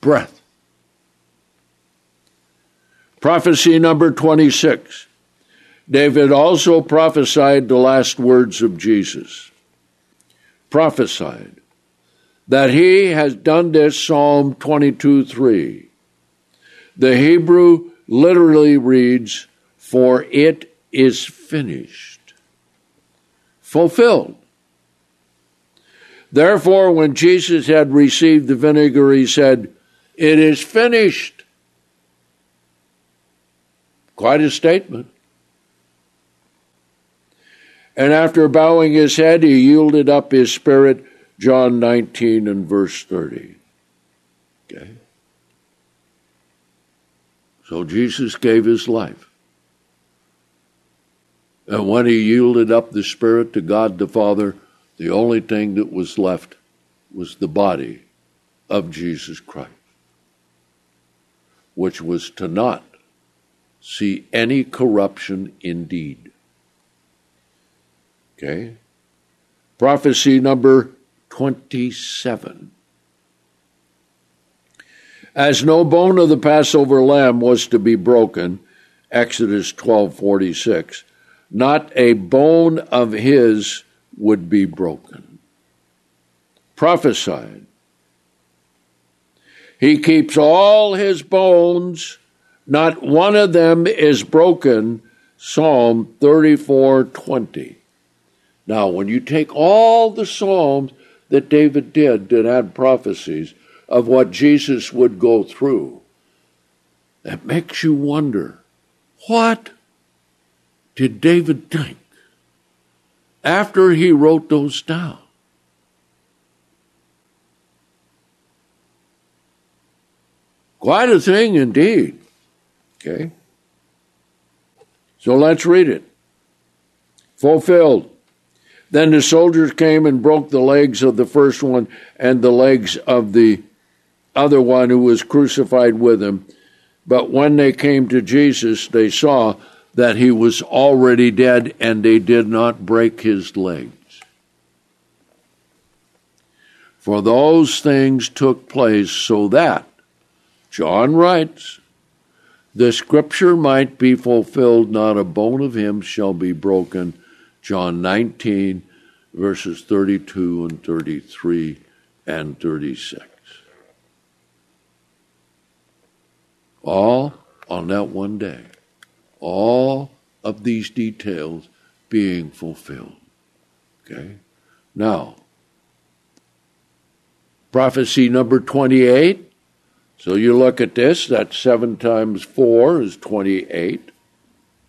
breath. Prophecy number 26. David also prophesied the last words of Jesus. Prophesied that he has done this, Psalm 22 3. The Hebrew literally reads, For it is finished, fulfilled. Therefore, when Jesus had received the vinegar, he said, It is finished. Quite a statement. And after bowing his head, he yielded up his spirit, John 19 and verse 30. Okay? So Jesus gave his life. And when he yielded up the spirit to God the Father, the only thing that was left was the body of Jesus Christ, which was to not see any corruption indeed. Okay? Prophecy number 27. As no bone of the Passover lamb was to be broken, Exodus 12:46, not a bone of his would be broken. Prophesied. He keeps all his bones, not one of them is broken. Psalm 34:20. Now, when you take all the Psalms that David did that had prophecies of what Jesus would go through, that makes you wonder what did David think after he wrote those down? Quite a thing indeed. Okay? So let's read it. Fulfilled Then the soldiers came and broke the legs of the first one and the legs of the other one who was crucified with him. But when they came to Jesus, they saw that he was already dead and they did not break his legs. For those things took place so that, John writes, the scripture might be fulfilled, not a bone of him shall be broken. John 19, verses 32 and 33 and 36. All on that one day. All of these details being fulfilled. Okay? Now, prophecy number 28. So you look at this, that's 7 times 4 is 28.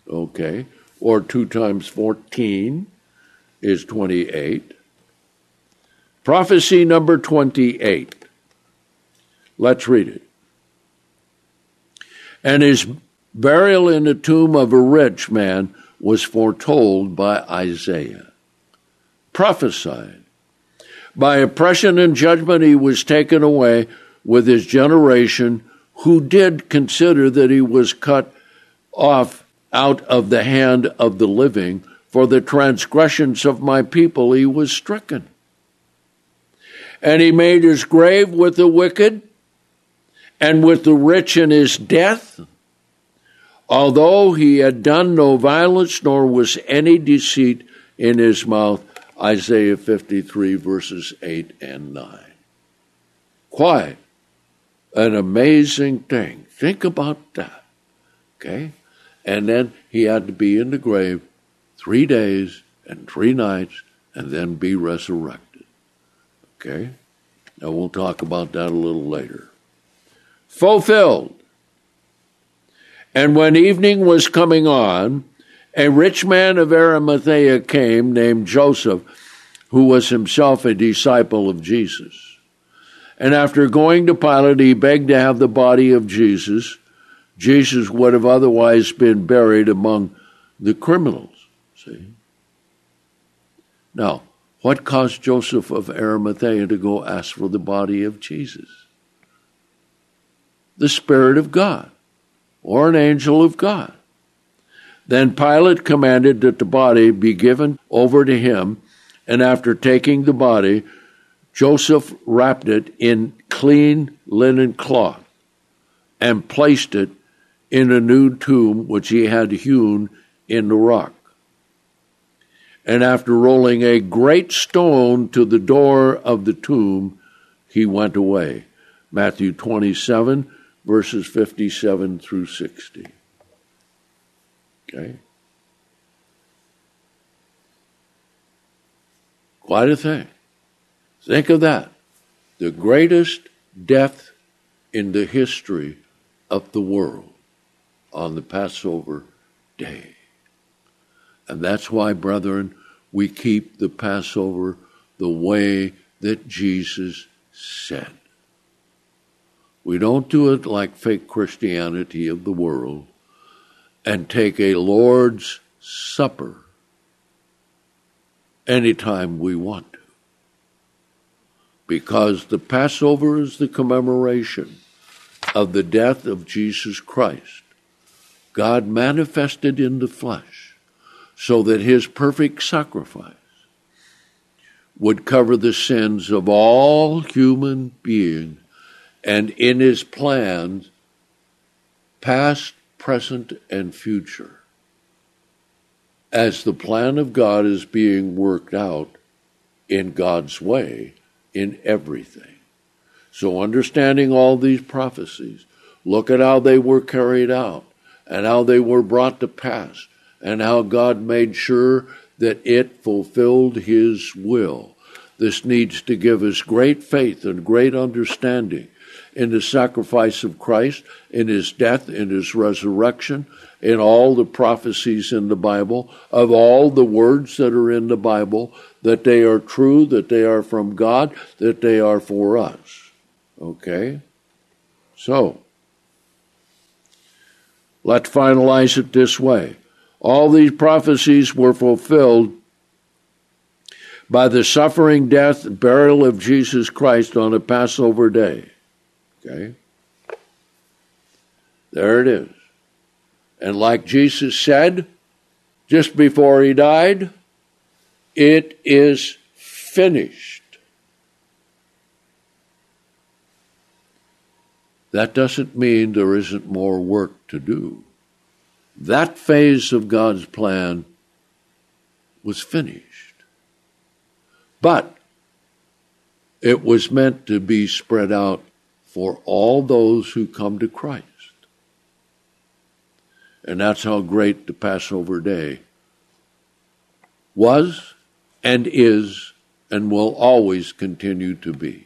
Okay? Or 2 times 14 is 28. Prophecy number 28. Let's read it and his burial in the tomb of a rich man was foretold by Isaiah. Prophesied. By oppression and judgment he was taken away with his generation, who did consider that he was cut off out of the hand of the living. For the transgressions of my people he was stricken. And he made his grave with the wicked and with the rich in his death, although he had done no violence, nor was any deceit in his mouth. Isaiah 53, verses 8 and 9. Quite an amazing thing. Think about that. Okay? And then he had to be in the grave three days and three nights and then be resurrected. Okay? Now we'll talk about that a little later fulfilled. And when evening was coming on, a rich man of Arimathea came named Joseph, who was himself a disciple of Jesus. And after going to Pilate, he begged to have the body of Jesus. Jesus would have otherwise been buried among the criminals. See? Now, what caused Joseph of Arimathea to go ask for the body of Jesus? the Spirit of God or an angel of God. Then Pilate commanded that the body be given over to him, and after taking the body, Joseph wrapped it in clean linen cloth and placed it in a new tomb which he had hewn in the rock. And after rolling a great stone to the door of the tomb, he went away. Matthew 27, verses 57 through 60. Okay? Quite a thing. Think of that. The greatest death in the history of the world on the Passover day. And that's why, brethren, we keep the Passover the way that Jesus said. We don't do it like fake Christianity of the world and take a Lord's Supper anytime we want to. Because the Passover is the commemoration of the death of Jesus Christ, God manifested in the flesh, so that his perfect sacrifice would cover the sins of all human beings and in his plans, past, present, and future, as the plan of God is being worked out in God's way in everything. So, understanding all these prophecies, look at how they were carried out and how they were brought to pass and how God made sure that it fulfilled His will. This needs to give us great faith and great understanding in the sacrifice of Christ, in his death, in his resurrection, in all the prophecies in the Bible, of all the words that are in the Bible, that they are true, that they are from God, that they are for us. Okay? So, let's finalize it this way. All these prophecies were fulfilled by the suffering, death, and burial of Jesus Christ on a Passover day. Okay? There it is. And like Jesus said just before he died, it is finished. That doesn't mean there isn't more work to do. That phase of God's plan was finished. But it was meant to be spread out for all those who come to Christ. And that's how great the Passover day was and is and will always continue to be.